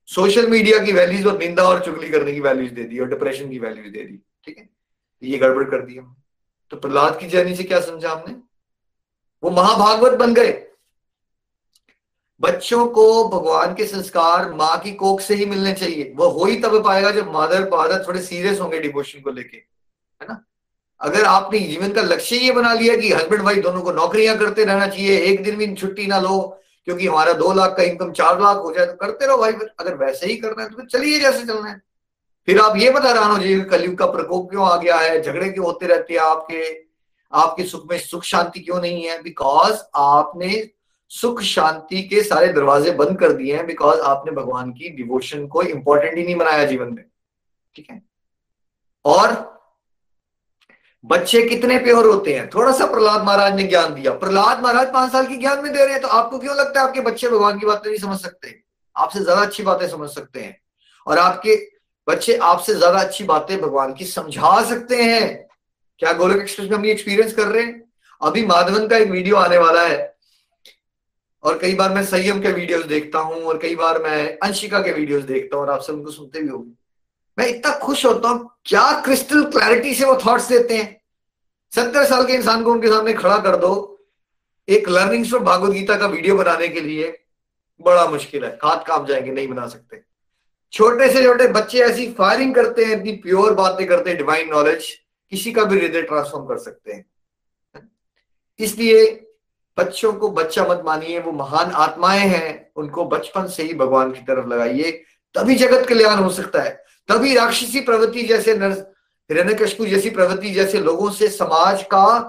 सोशल मीडिया की वैल्यूज़ और निंदा और चुगली करने की वैल्यूज़ दे दी और डिप्रेशन की वैल्यूज़ दे दी, ठीक है? ये गड़बड़ कर दिया तो प्रहलाद की जर्नी से क्या समझा हमने? वो महाभागवत बन गए। बच्चों को भगवान के संस्कार माँ की कोख से ही मिलने चाहिए। वो हो ही तब पाएगा जब मदर फादर थोड़े सीरियस होंगे डिवोशन को लेके, है ना? अगर आपने जीवन का लक्ष्य ये बना लिया कि हस्बैंड वाइफ दोनों को नौकरियाँ करते रहना चाहिए, एक दिन भी छुट्टी ना लो, क्योंकि हमारा दो लाख का इनकम चार लाख हो जाए तो करते रहो भाई अगर वैसे ही करना है तो चलिए जैसे चलना है। फिर आप ये बता रहा हो, जी, कलयुग का प्रकोप क्यों आ गया है? झगड़े क्यों होते रहते हैं आपके? आपके सुख में सुख शांति क्यों नहीं है? बिकॉज़ आपने सुख शांति के सारे दरवाजे बंद कर दिए हैं बिकॉज़ आपने भगवान की डिवोशन को इंपॉर्टेंट ही नहीं बनाया जीवन में। ठीक है? और बच्चे कितने प्योर होते हैं? थोड़ा सा प्रहलाद महाराज ने ज्ञान दिया। प्रहलाद महाराज पाँच साल की ज्ञान में दे रहे हैं तो आपको क्यों लगता है आपके बच्चे भगवान की बातें नहीं समझ सकते? आपसे ज़्यादा अच्छी बातें समझ सकते हैं। और आपके बच्चे आपसे ज़्यादा अच्छी बातें भगवान की समझा सकते हैं। क्या गोलक एक्सप्रेस में हम ये एक्सपीरियंस कर रहे हैं? अभी माधवन का एक वीडियो आने वाला है। और कई बार मैं संयम के वीडियोस देखता हूँ, और कई बार मैं अंशिका के वीडियोस देखता हूँ, और आप सब उनको सुनते भी होंगे। मैं इतना खुश होता हूँ, क्या क्रिस्टल क्लैरिटी से वो थॉट्स देते हैं? सत्तर साल के इंसान को उनके सामने खड़ा कर दो। एक लर्निंग्स फॉर भागवत गीता का वीडियो बनाने के लिए बड़ा मुश्किल है। हाथ काम जाएँगे, नहीं बना सकते। छोटे से छोटे बच्चे ऐसी फायरिंग करते हैं, इतनी प्योर बातें करते हैं डिवाइन नॉलेज किसी का भी हृदय ट्रांसफॉर्म कर सकते हैं? इसलिए बच्चों को बच्चा मत मानिए, वो महान आत्माएँ हैं, उनको बचपन से ही भगवान की तरफ़ लगाइए। तभी जगत कल्याण हो सकता है। तभी राक्षसी प्रवृत्ति जैसे हिरण्यकशपु जैसी प्रवृत्ति जैसे लोगों से समाज का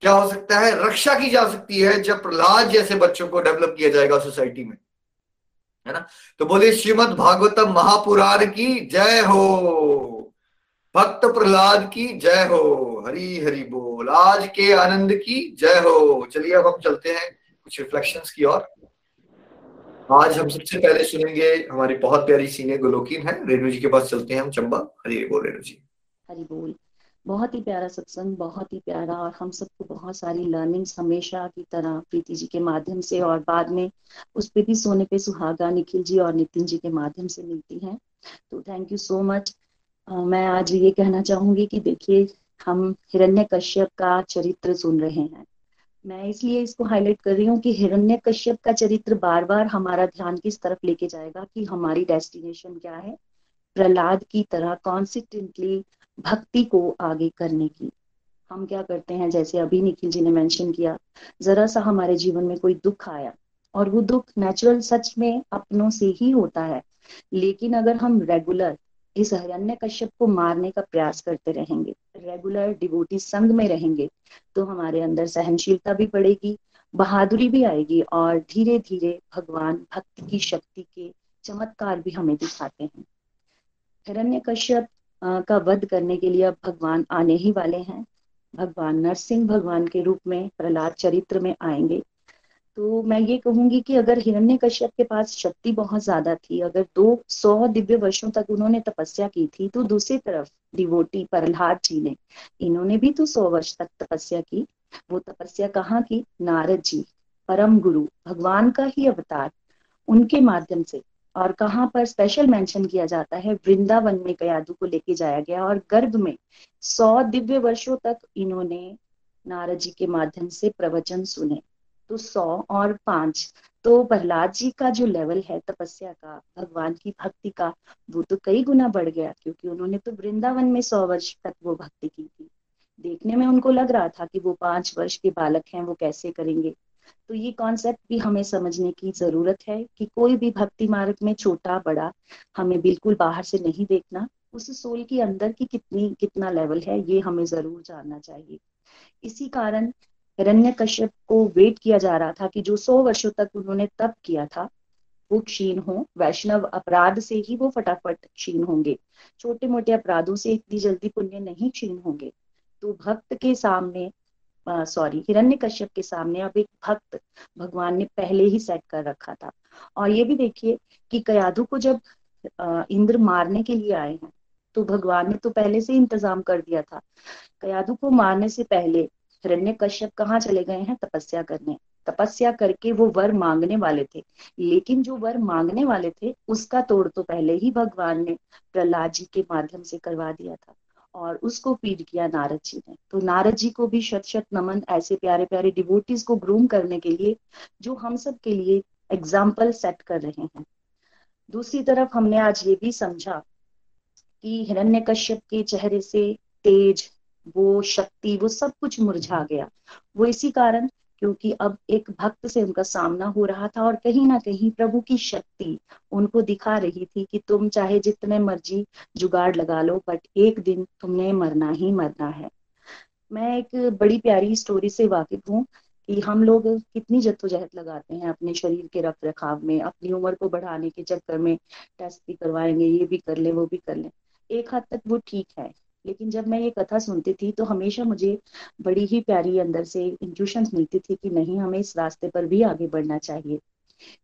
क्या हो सकता है? रक्षा की जा सकती है, जब प्रहलाद जैसे बच्चों को डेवलप किया जाएगा सोसाइटी में। है ना? तो बोले श्रीमद भागवतम महापुराण की जय हो। भक्त प्रहलाद की जय हो, हरी हरि बोल। आज के आनंद की जय हो। चलिए अब हम चलते हैं कुछ रिफ्लेक्शंस की ओर। आज हम सबसे पहले सुनेंगे हमारी बहुत प्यारी सीनियर गोलोकीन है। रेणु जी के पास चलते हैं हम, चंबा। हरी बोल, रेणु जी। हरी बोल। बहुत ही प्यारा सत्संग, बहुत ही प्यारा और हम सबको बहुत सारी लर्निंग्स हमेशा की तरह प्रीति जी के माध्यम से और बाद में उस प्रीति सोने पे सुहागा निखिल जी और नितिन जी के माध्यम से मिलती हैं। तो थैंक यू सो मच मैं आज ये कहना चाहूँगी कि देखिए, हम हिरण्य कश्यप का चरित्र सुन रहे हैं। मैं इसलिए इसको हाईलाइट कर रही हूँ कि हिरण्य कश्यप का चरित्र बार बार हमारा ध्यान किस तरफ़ लेके जाएगा कि हमारी डेस्टिनेशन क्या है? प्रहलाद की तरह कॉन्सिस्टेंटली भक्ति को आगे करने की। हम क्या करते हैं? जैसे अभी निखिल जी ने मेंशन किया, जरा सा हमारे जीवन में कोई दुख आया और वो दुख नेचुरल सच में अपनों से ही होता है। लेकिन अगर हम रेगुलर इस हिरण्य कश्यप को मारने का प्रयास करते रहेंगे रेगुलर डिवोटी संघ में रहेंगे तो हमारे अंदर सहनशीलता भी बढ़ेगी, बहादुरी भी आएगी और धीरे धीरे भगवान भक्त की शक्ति के चमत्कार भी हमें दिखाते हैं। हिरण्य कश्यप का वध करने के लिए अब भगवान आने ही वाले हैं। भगवान नरसिंह भगवान के रूप में, प्रहलाद चरित्र में आएँगे। तो मैं ये कहूँगी कि अगर हिरण्य कश्यप के पास शक्ति बहुत ज़्यादा थी, अगर दो सौ दिव्य वर्षों तक उन्होंने तपस्या की थी तो दूसरी तरफ़ डिवोटी प्रहलाद जी ने, इन्होंने भी तो सौ वर्ष तक तपस्या की। वो तपस्या कहाँ की नारद जी, परम गुरु, भगवान का ही अवतार, उनके माध्यम से। और कहाँ पर स्पेशल मेंशन किया जाता है? वृंदावन में कयादु को लेके जाया गया और गर्भ में सौ दिव्य वर्षों तक इन्होंने नारद जी के माध्यम से प्रवचन सुने। तो सौ और पाँच। तो प्रहलाद जी का जो लेवल है तपस्या का, भगवान की भक्ति का, वो तो कई गुना बढ़ गया, क्योंकि उन्होंने तो वृंदावन में सौ वर्ष तक वो भक्ति की थी। देखने में उनको लग रहा था कि वो पाँच वर्ष के बालक हैं, वो कैसे करेंगे? तो ये कॉन्सेप्ट भी हमें समझने की ज़रूरत है कि कोई भी भक्ति मार्ग में छोटा, बड़ा, हमें बिल्कुल बाहर से नहीं देखना, उस सोल की अंदर की कितनी, कितना लेवल है, ये हमें ज़रूर जानना चाहिए। इसी कारण हिरण्य कश्यप को वेट किया जा रहा था कि जो सौ वर्षों तक उन्होंने तप किया था, वो क्षीण हो। वैष्णव अपराध से ही वो फटाफट क्षीण होंगे। छोटे मोटे अपराधों से इतनी जल्दी पुण्य नहीं क्षीण होंगे। तो भक्त के सामने सॉरी हिरण्य कश्यप के सामने अब एक भक्त भगवान ने पहले ही सेट कर रखा था। और ये भी देखिए कि कयाधु को जब इंद्र मारने के लिए आए हैं तो भगवान ने तो पहले से इंतज़ाम कर दिया था। कयाधु को मारने से पहले हिरण्य कश्यप कहाँ चले गए हैं? तपस्या करने। तपस्या करके वो वर मांगने वाले थे। लेकिन जो वर मांगने वाले थे, उसका तोड़ तो पहले ही भगवान ने प्रहलाद जी के माध्यम से करवा दिया था और उसको फ़ीड किया नारद जी ने। तो नारद जी को भी शत शत नमन ऐसे प्यारे प्यारे डिवोटीज को ग्रूम करने के लिए जो हम सब के लिए एग्ज़ाम्पल सेट कर रहे हैं। दूसरी तरफ़ हमने आज ये भी समझा कि हिरण्य कश्यप के चेहरे से तेज वो शक्ति, वो सब कुछ मुरझा गया। वो इसी कारण क्योंकि अब एक भक्त से उनका सामना हो रहा था और कहीं ना कहीं प्रभु की शक्ति उनको दिखा रही थी कि तुम चाहे जितने मर्ज़ी जुगाड़ लगा लो बट एक दिन तुमने मरना ही मरना है। मैं एक बड़ी प्यारी स्टोरी से वाकिफ हूँ कि हम लोग कितनी जद्दोजहद लगाते हैं अपने शरीर के रख रखाव में, अपनी उम्र को बढ़ाने के चक्कर में टेस्ट भी करवाएँगे, ये भी कर ले, वो भी कर ले। एक हद हाँ तक वो ठीक है। लेकिन जब मैं ये कथा सुनती थी तो हमेशा मुझे बड़ी ही प्यारी अंदर से इंट्यूशन मिलती थी कि नहीं, हमें इस रास्ते पर भी आगे बढ़ना चाहिए।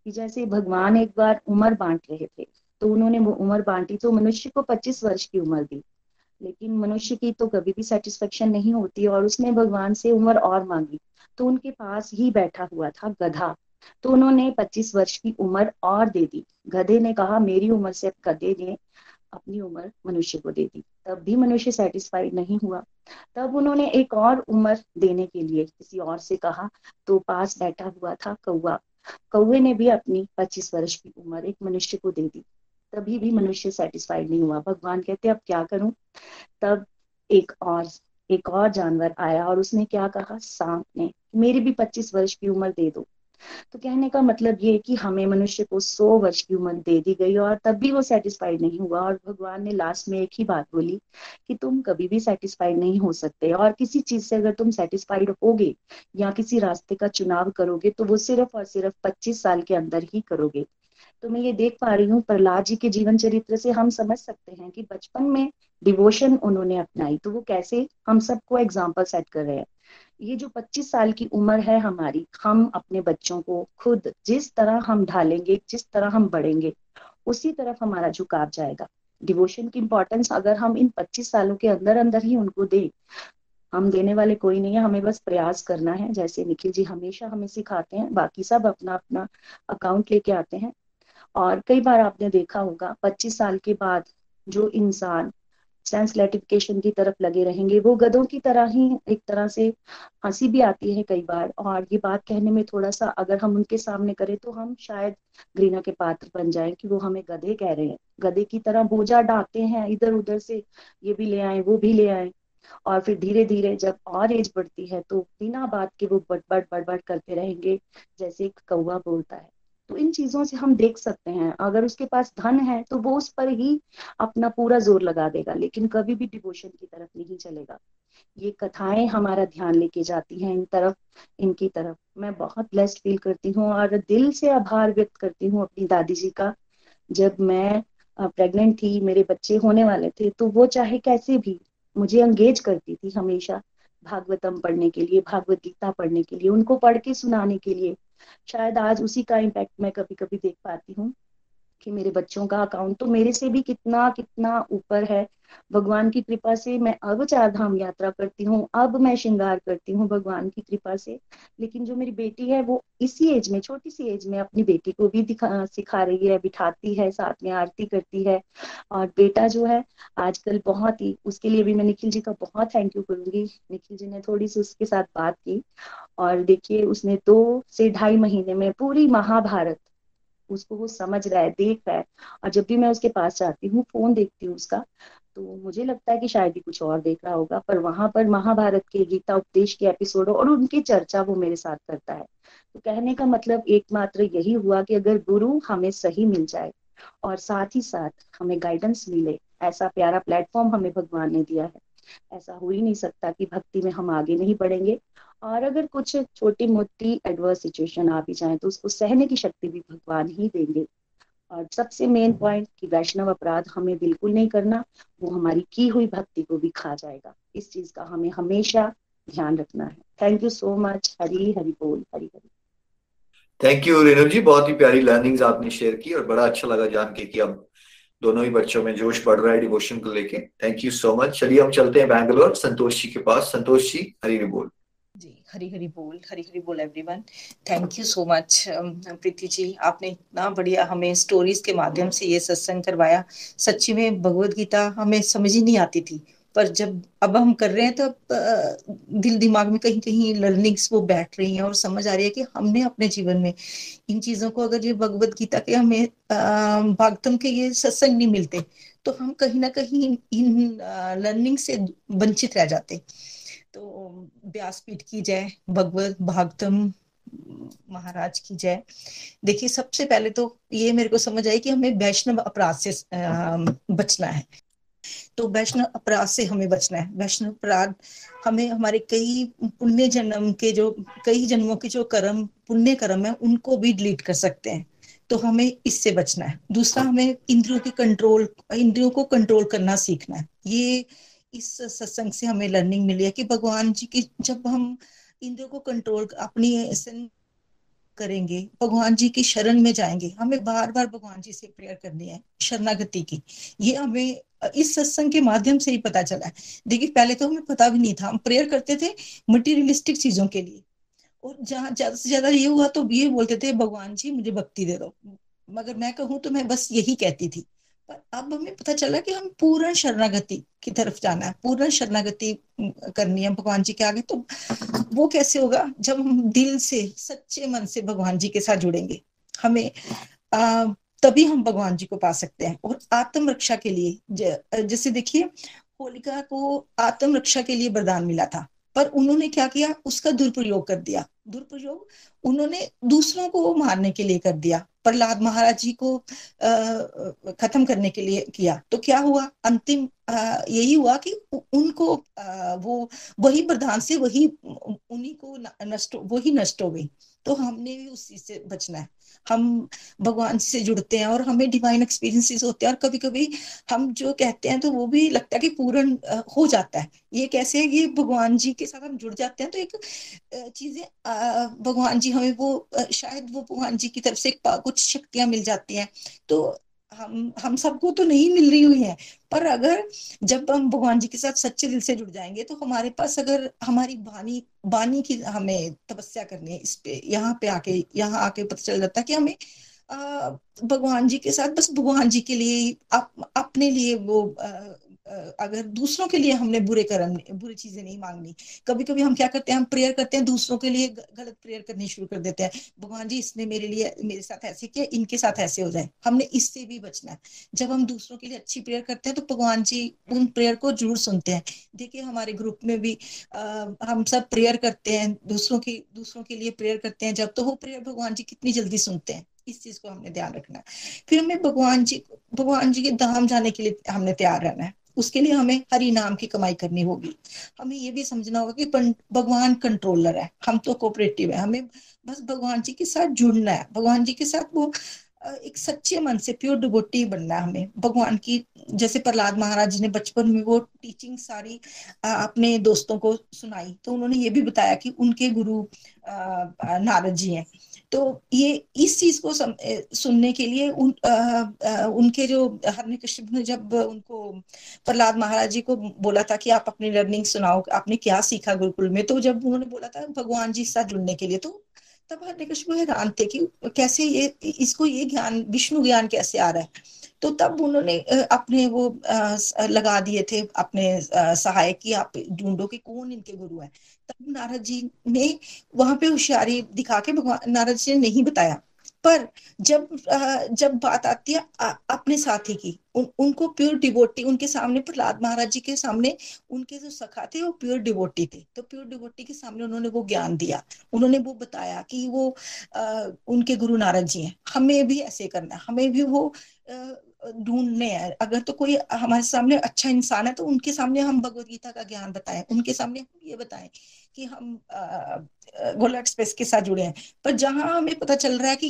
कि जैसे भगवान एक बार उम्र बांट रहे थे तो उन्होंने वो उम्र बांटी तो मनुष्य को 25 वर्ष की उम्र दी। लेकिन मनुष्य की तो कभी भी सेटिस्फेक्शन नहीं होती और उसने भगवान से उम्र और मांगी तो उनके पास ही बैठा हुआ था गधा। तो उन्होंने 25 वर्ष की उम्र और दे दी। गधे ने कहा, मेरी उम्र से गधे ने अपनी उम्र मनुष्य को दे दी। तब भी मनुष्य सेटिस्फाइड नहीं हुआ। तब उन्होंने एक और उम्र देने के लिए किसी और से कहा तो पास बैठा हुआ था कौआ कौए ने भी अपनी 25 वर्ष की उम्र एक मनुष्य को दे दी। तभी भी मनुष्य सेटिस्फाइड नहीं हुआ। भगवान कहते, अब क्या करूँ? तब एक और एक और जानवर आया और उसने क्या कहा? सांप ने। मेरी भी 25 वर्ष की उम्र दे दो। तो कहने का मतलब ये कि हमें मनुष्य को सौ वर्ष की उम्र दे दी गई और तब भी वो सेटिस्फाइड नहीं हुआ। और भगवान ने लास्ट में एक ही बात बोली कि तुम कभी भी सेटिस्फाइड नहीं हो सकते और किसी चीज़ से अगर तुम सेटिस्फाइड होगे या किसी रास्ते का चुनाव करोगे तो वो सिर्फ़ और सिर्फ़ पच्चीस साल के अंदर ही करोगे। तो मैं ये देख पा रही हूँ, प्रहलाद जी के जीवन चरित्र से हम समझ सकते हैं कि बचपन में डिवोशन उन्होंने अपनाई। तो वो कैसे हम सबको एग्ज़ाम्पल सेट कर रहे हैं। ये जो 25 साल की उम्र है हमारी, हम अपने बच्चों को खुद जिस तरह हम ढालेंगे, जिस तरह हम बढ़ेंगे, उसी तरफ़ हमारा झुकाव जाएगा। डिवोशन की इंपॉर्टेंस अगर हम इन 25 सालों के अंदर अंदर ही उनको दे, हम देने वाले कोई नहीं है, हमें बस प्रयास करना है। जैसे निखिल जी हमेशा हमें सिखाते हैं, बाकी सब अपना अपना अकाउंट लेके आते हैं। और कई बार आपने देखा होगा 25 साल के बाद जो इंसान सेंस ग्रेटिफिकेशन की तरफ़ लगे रहेंगे, वो गधों की तरह ही एक तरह से हँसी भी आती है कई बार। और ये बात कहने में थोड़ा सा अगर हम उनके सामने करें तो हम शायद घृणा के पात्र बन जाएँ कि वो हमें गधे कह रहे हैं। गधे की तरह बोझा डालते हैं इधर उधर से ये भी ले आए, वो भी ले आए। और फिर धीरे धीरे जब और एज बढ़ती है तो बिना बात के वो बट बट करते रहेंगे, जैसे एक कौवा बोलता है। तो इन चीज़ों से हम देख सकते हैं। अगर उसके पास धन है तो वो उस पर ही अपना पूरा ज़ोर लगा देगा, लेकिन कभी भी डिवोशन की तरफ़ नहीं चलेगा। ये कथाएँ हमारा ध्यान लेके जाती हैं इन तरफ़, इनकी तरफ़। मैं बहुत ब्लेस्ड फील करती हूँ और दिल से आभार व्यक्त करती हूँ अपनी दादी जी का। जब मैं प्रेग्नेंट थी, मेरे बच्चे होने वाले थे तो वो चाहे कैसे भी मुझे एंगेज करती थी हमेशा। भागवतम पढ़ने के लिए, भागवत गीता पढ़ने के लिए, उनको पढ़ के सुनाने के लिए। शायद आज उसी का इम्पैक्ट मैं कभी कभी देख पाती हूँ। कि मेरे बच्चों का अकाउंट तो मेरे से भी कितना कितना ऊपर है। भगवान की कृपा से मैं अब चार धाम यात्रा करती हूँ, अब मैं श्रृंगार करती हूँ भगवान की कृपा से। लेकिन जो मेरी बेटी है, वो इसी एज में, छोटी सी एज में अपनी बेटी को भी दिखा, सिखा रही है, बिठाती है, साथ में आरती करती है। और बेटा जो है, आजकल बहुत ही, उसके लिए भी मैं निखिल जी का बहुत थैंक यू करूँगी। निखिल जी ने थोड़ी सी उसके साथ बात की। और देखिए, उसने दो से ढाई महीने में पूरी महाभारत उसको वो समझ रहा है, देख रहा है। और जब भी मैं उसके पास जाती हूँ, फ़ोन देखती हूँ उसका तो मुझे लगता है कि शायद ही कुछ और देख रहा होगा। पर वहाँ पर महाभारत के गीता उपदेश के एपिसोड और उनकी चर्चा वो मेरे साथ करता है। तो कहने का मतलब एकमात्र यही हुआ कि अगर गुरु हमें सही मिल जाए और साथ ही साथ हमें गाइडेंस मिले, ऐसा प्यारा प्लेटफॉर्म हमें भगवान ने दिया है। ऐसा हो ही नहीं सकता कि भक्ति में हम आगे नहीं बढ़ेंगे। और अगर कुछ छोटी मोटी एडवर्स सिचुएशन आ भी जाए तो उसको सहने की शक्ति भी भगवान ही देंगे। और सबसे मेन पॉइंट कि वैष्णव अपराध हमें बिल्कुल नहीं करना, वो हमारी की हुई भक्ति को भी खा जाएगा। इस चीज़ का हमें हमेशा ध्यान रखना है। Thank you so much Hari Hari बोल। हरी हरी। Thank you Renu ji. बहुत ही प्यारी लर्निंग्स आपने शेयर की और बड़ा अच्छा लगा जान के कि अब दोनों ही बच्चों में जोश बढ़ रहा है डिवोशन को लेके। थैंक यू सो मच चलिए हम चलते हैं बैंगलोर संतोष जी के पास। संतोष जी हरी हरी बोल। जी हरी हरी बोल। हरी हरी बोल everyone thank you so much Preeti ji. आपने इतना बढ़िया हमें स्टोरीज के माध्यम से ये सत्संग करवाया। सच्ची में भगवत गीता हमें समझ ही नहीं आती थी। पर जब, अब हम कर रहे हैं तो दिल दिमाग में कहीं कहीं लर्निंग्स वो बैठ रही हैं और समझ आ रही है कि हमने अपने जीवन में इन चीज़ों को अगर ये भगवत गीता के हमें भागतम के ये सत्संग नहीं मिलते तो हम कहीं ना कहीं इन लर्निंग से वंचित रह जाते। तो व्यासपीठ की जय, भगवत भागतम महाराज की जय। देखिए, सबसे पहले तो ये मेरे को समझ आई कि हमें वैष्णव अपराध से बचना है। तो वैष्णव अपराध से हमें बचना है। वैष्णव अपराध हमें हमारे कई पुण्य जन्म के जो, कई जन्मों के जो कर्म, पुण्य कर्म है, उनको भी डिलीट कर सकते हैं। तो हमें इससे बचना है। दूसरा, हमें इंद्रियों के कंट्रोल इंद्रियों को कंट्रोल करना सीखना है। ये इस सत्संग से हमें लर्निंग मिली है कि भगवान जी की, जब हम इंद्रियों को कंट्रोल अपनी करेंगे, भगवान जी की शरण में जाएँगे। हमें बार बार भगवान जी से प्रेयर करनी है, शरणागति की। ये हमें, इस सत्संग के माध्यम से ही पता चला है। देखिए, पहले तो हमें पता भी नहीं था। हम प्रेयर करते थे मटीरियलिस्टिक चीज़ों के लिए। और जहाँ ज़्यादा से ज़्यादा ये हुआ तो ये बोलते थे, भगवान जी, मुझे भक्ति दे दो। मगर मैं कहूँ तो मैं बस यही कहती थी। पर अब हमें पता चला कि हम पूर्ण शरणागति की तरफ़ जाना है पूर्ण शरणागति करनी है भगवान जी के आगे। तो वो कैसे होगा? जब हम दिल से सच्चे मन से भगवान जी के साथ जुड़ेंगे हमें आ, तभी हम भगवान जी को पा सकते हैं। और आत्म रक्षा के लिए जैसे देखिए होलिका को आत्म रक्षा के लिए वरदान मिला था। पर उन्होंने क्या किया? उसका दुरुपयोग कर दिया। दुरुपयोग उन्होंने दूसरों को मारने के लिए कर दिया। प्रहलाद महाराज जी को खत्म करने के लिए किया। तो क्या हुआ? अंतिम यही हुआ कि उनको आ, वो वही प्रधान से वही उन्हीं को नष्ट वही नष्ट हो गई। तो हमने भी उस चीज़ से बचना है। हम भगवान से जुड़ते हैं और हमें डिवाइन एक्सपीरियंसेस होते हैं और कभी कभी हम जो कहते हैं तो वो भी लगता है कि पूर्ण हो जाता है। ये कैसे है ये भगवान जी के साथ हम जुड़ जाते हैं तो एक चीज़ें भगवान जी हमें वो शायद वो भगवान जी की तरफ़ से कुछ शक्तियाँ मिल जाती हैं। तो हम हम सबको तो नहीं मिल रही हुई है। पर अगर जब हम भगवान जी के साथ सच्चे दिल से जुड़ जाएँगे तो हमारे पास अगर हमारी बानी बानी की हमें तपस्या करनी है इस पे यहाँ पे आके यहाँ आके पता चल जाता है कि हमें भगवान जी के साथ बस भगवान जी के लिए अप, अपने लिए वो आ, अगर दूसरों के लिए हमने बुरे कर्म बुरी चीज़ें नहीं मांगनी कभी कभी हम क्या करते हैं हम प्रेयर करते हैं दूसरों के लिए गलत प्रेयर करनी शुरू कर देते हैं। भगवान जी इसने मेरे लिए मेरे साथ ऐसे किया इनके साथ ऐसे हो जाए। हमने इससे भी बचना है। जब हम दूसरों के लिए अच्छी प्रेयर करते हैं तो भगवान जी उन प्रेयर को ज़रूर सुनते हैं। देखिए हमारे ग्रुप में भी आ, हम सब प्रेयर करते हैं दूसरों की दूसरों के लिए प्रेयर करते हैं। जब तो वो प्रेयर भगवान जी कितनी जल्दी सुनते हैं इस चीज़ को हमने ध्यान रखना है। फिर हमें भगवान जी भगवान जी के धाम जाने के लिए हमने तैयार रहना है। उसके लिए हमें हरि नाम की कमाई करनी होगी। हमें ये भी समझना होगा कि भगवान कंट्रोलर है। हम तो कोऑपरेटिव है। हमें बस भगवान जी के साथ जुड़ना है। भगवान जी के साथ वो एक सच्चे मन से प्योर डिबोटी बनना है हमें। भगवान की, जैसे प्रहलाद महाराज जी ने बचपन में वो टीचिंग सारी अपने दोस्तों को सुनाई तो उन्होंने ये भी बताया कि उनके गुरु नारद जी हैं। तो ये इस चीज़ को सम, सुनने के लिए उन, आ, आ, उनके जो हरने कृष्ण ने जब उनको प्रहलाद महाराज जी को बोला था कि आप अपनी लर्निंग सुनाओ आपने क्या सीखा गुरुकुल में? तो जब उन्होंने बोला था भगवान जी साथ जुड़ने के लिए तो तब कृष्ण हैरान थे कि कैसे ये, इसको ये ज्ञान, विष्णु ज्ञान कैसे आ रहा है? तो तब उन्होंने अपने वो लगा दिए थे, अपने सहायक की आप ढूंढो कि कौन इनके गुरु है। तब नारद जी ने वहाँ पे होशियारी दिखा के भगवान, नारद जी ने नहीं बताया। पर जब जब बात आती है अपने साथी की उन, उनको प्योर डिवोटी उनके सामने प्रहलाद महाराज जी के सामने उनके जो सखा थे वो प्योर डिवोटी थे। तो प्योर डिवोटी के सामने उन्होंने वो ज्ञान दिया। उन्होंने वो बताया कि वो आ, उनके गुरु नारद जी हैं। हमें भी ऐसे करना हमें भी वो ढूँढने हैं। अगर तो कोई हमारे सामने अच्छा इंसान है तो उनके सामने हम भगवदगीता का ज्ञान बताएँ। उनके सामने हम ये बताएँ कि हम गोलक स्पेस के साथ जुड़े हैं। पर जहाँ हमें पता चल रहा है कि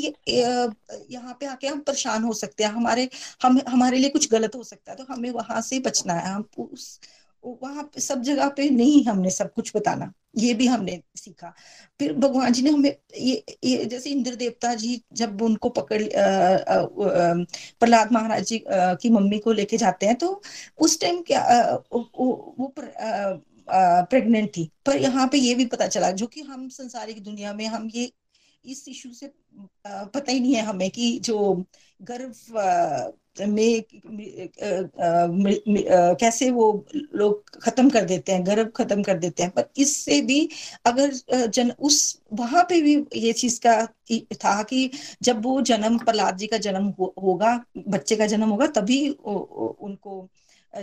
यहाँ पे आके हम परेशान हो सकते हैं। हमारे, हम, हमारे लिए कुछ गलत हो सकता है तो हमें वहाँ से बचना है। हम उस वहाँ पे सब जगह पे नहीं हमने सब कुछ बताना ये भी हमने सीखा। फिर भगवान जी ने हमें ये, ये जैसे इंद्र देवता जी जब उनको पकड़ प्रहलाद महाराज जी आ, की मम्मी को लेके जाते हैं तो उस टाइम क्या आ, वो, वो प्रेग्नेंट थी। पर यहाँ पे ये भी पता चला जो कि हम संसारिक दुनिया में हम ये इस इशू से पता ही नहीं है हमें कि जो गर्भ में कैसे वो लोग खत्म कर देते हैं गर्भ खत्म कर देते हैं। पर इससे भी अगर जन उस वहाँ पे भी ये चीज़ का था कि जब वो जन्म प्रहलाद जी का जन्म हो, होगा बच्चे का जन्म होगा तभी उनको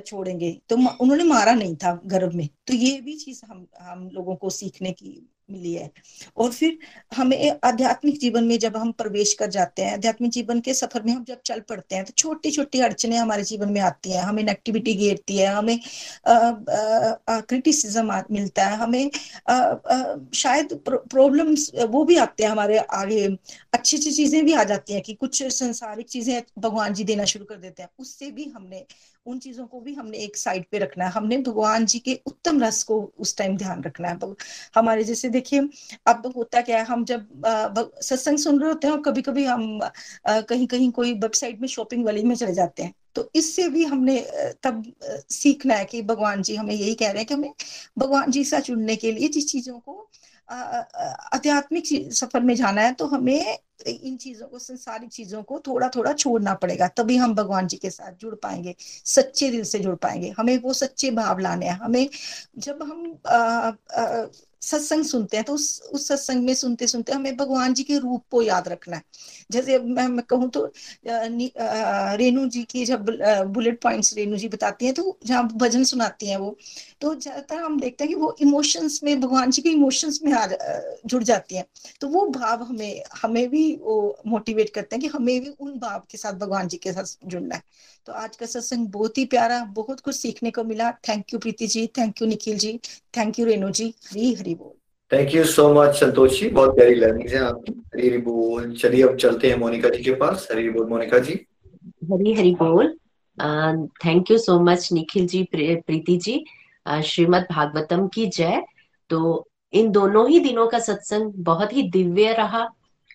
छोड़ेंगे। तो उन्होंने मारा नहीं था गर्भ में। तो ये भी चीज़ हम हम लोगों को सीखने की मिली है। और फिर हमें आध्यात्मिक जीवन में जब हम प्रवेश कर जाते हैं आध्यात्मिक जीवन के सफ़र में हम जब चल पड़ते हैं तो छोटी छोटी अड़चने हमारे जीवन में आती हैं। हमें नेगेटिविटी घेरती है हमें क्रिटिसिज्म मिलता है हमें आ, आ, शायद प्रॉब्लम्स वो भी आते हैं हमारे आगे अच्छी अच्छी चीज़ें भी आ जाती हैं कि कुछ संसारिक चीज़ें भगवान जी देना शुरू कर देते हैं। उससे भी हमने उन चीज़ों को भी हमने एक साइड पे रखना है। हमने भगवान जी के उत्तम रस को उस टाइम ध्यान रखना है। हमारे जैसे देखिए, अब होता क्या है, हम जब सत्संग सुन रहे होते हैं और कभी कभी हम कहीं कहीं कोई वेबसाइट में शॉपिंग वाली में चले जाते हैं तो इससे भी हमने तब सीखना है कि भगवान जी हमें यही कह रहे हैं कि हमें भगवान जी से चुनने के लिए जिस चीज़ों को आध्यात्मिक सफ़र में जाना है तो हमें इन चीज़ों को संसारिक चीज़ों को थोड़ा थोड़ा छोड़ना पड़ेगा तभी हम भगवान जी के साथ जुड़ पाएँगे सच्चे दिल से जुड़ पाएँगे। हमें वो सच्चे भाव लाने हैं। हमें जब हम आ, आ, सत्संग सुनते हैं तो उस उस सत्संग में सुनते सुनते हमें भगवान जी के रूप को याद रखना है। जैसे मैं, मैं कहूँ तो रेणु जी की जब बुलेट पॉइंट्स रेणु जी बताती हैं तो जहाँ भजन सुनाती हैं वो तो ज़्यादातर हम देखते हैं कि वो इमोशंस में भगवान जी के इमोशंस में आ जुड़ जाती हैं। तो वो भाव हमें हमें भी वो मोटिवेट करते हैं कि हमें भी उन भाव के साथ भगवान जी के साथ जुड़ना है। तो आज का सत्संग बहुत ही प्यारा बहुत कुछ सीखने को मिला। Thank you Preeti ji thank you Nikhil ji thank you Renu ji. Hari Hari बोल। Thank you so much Santosh ji बहुत प्यारी लर्निंग है आपकी। हरी हरी बोल। चलिए अब चलते हैं मोनिका जी के पास। हरी बोल मोनिका जी। हरी हरी बोल। Thank you so much Nikhil ji Preeti ji. Shrimad Bhagavatam की जय। तो इन दोनों ही दिनों का सत्संग बहुत ही दिव्य रहा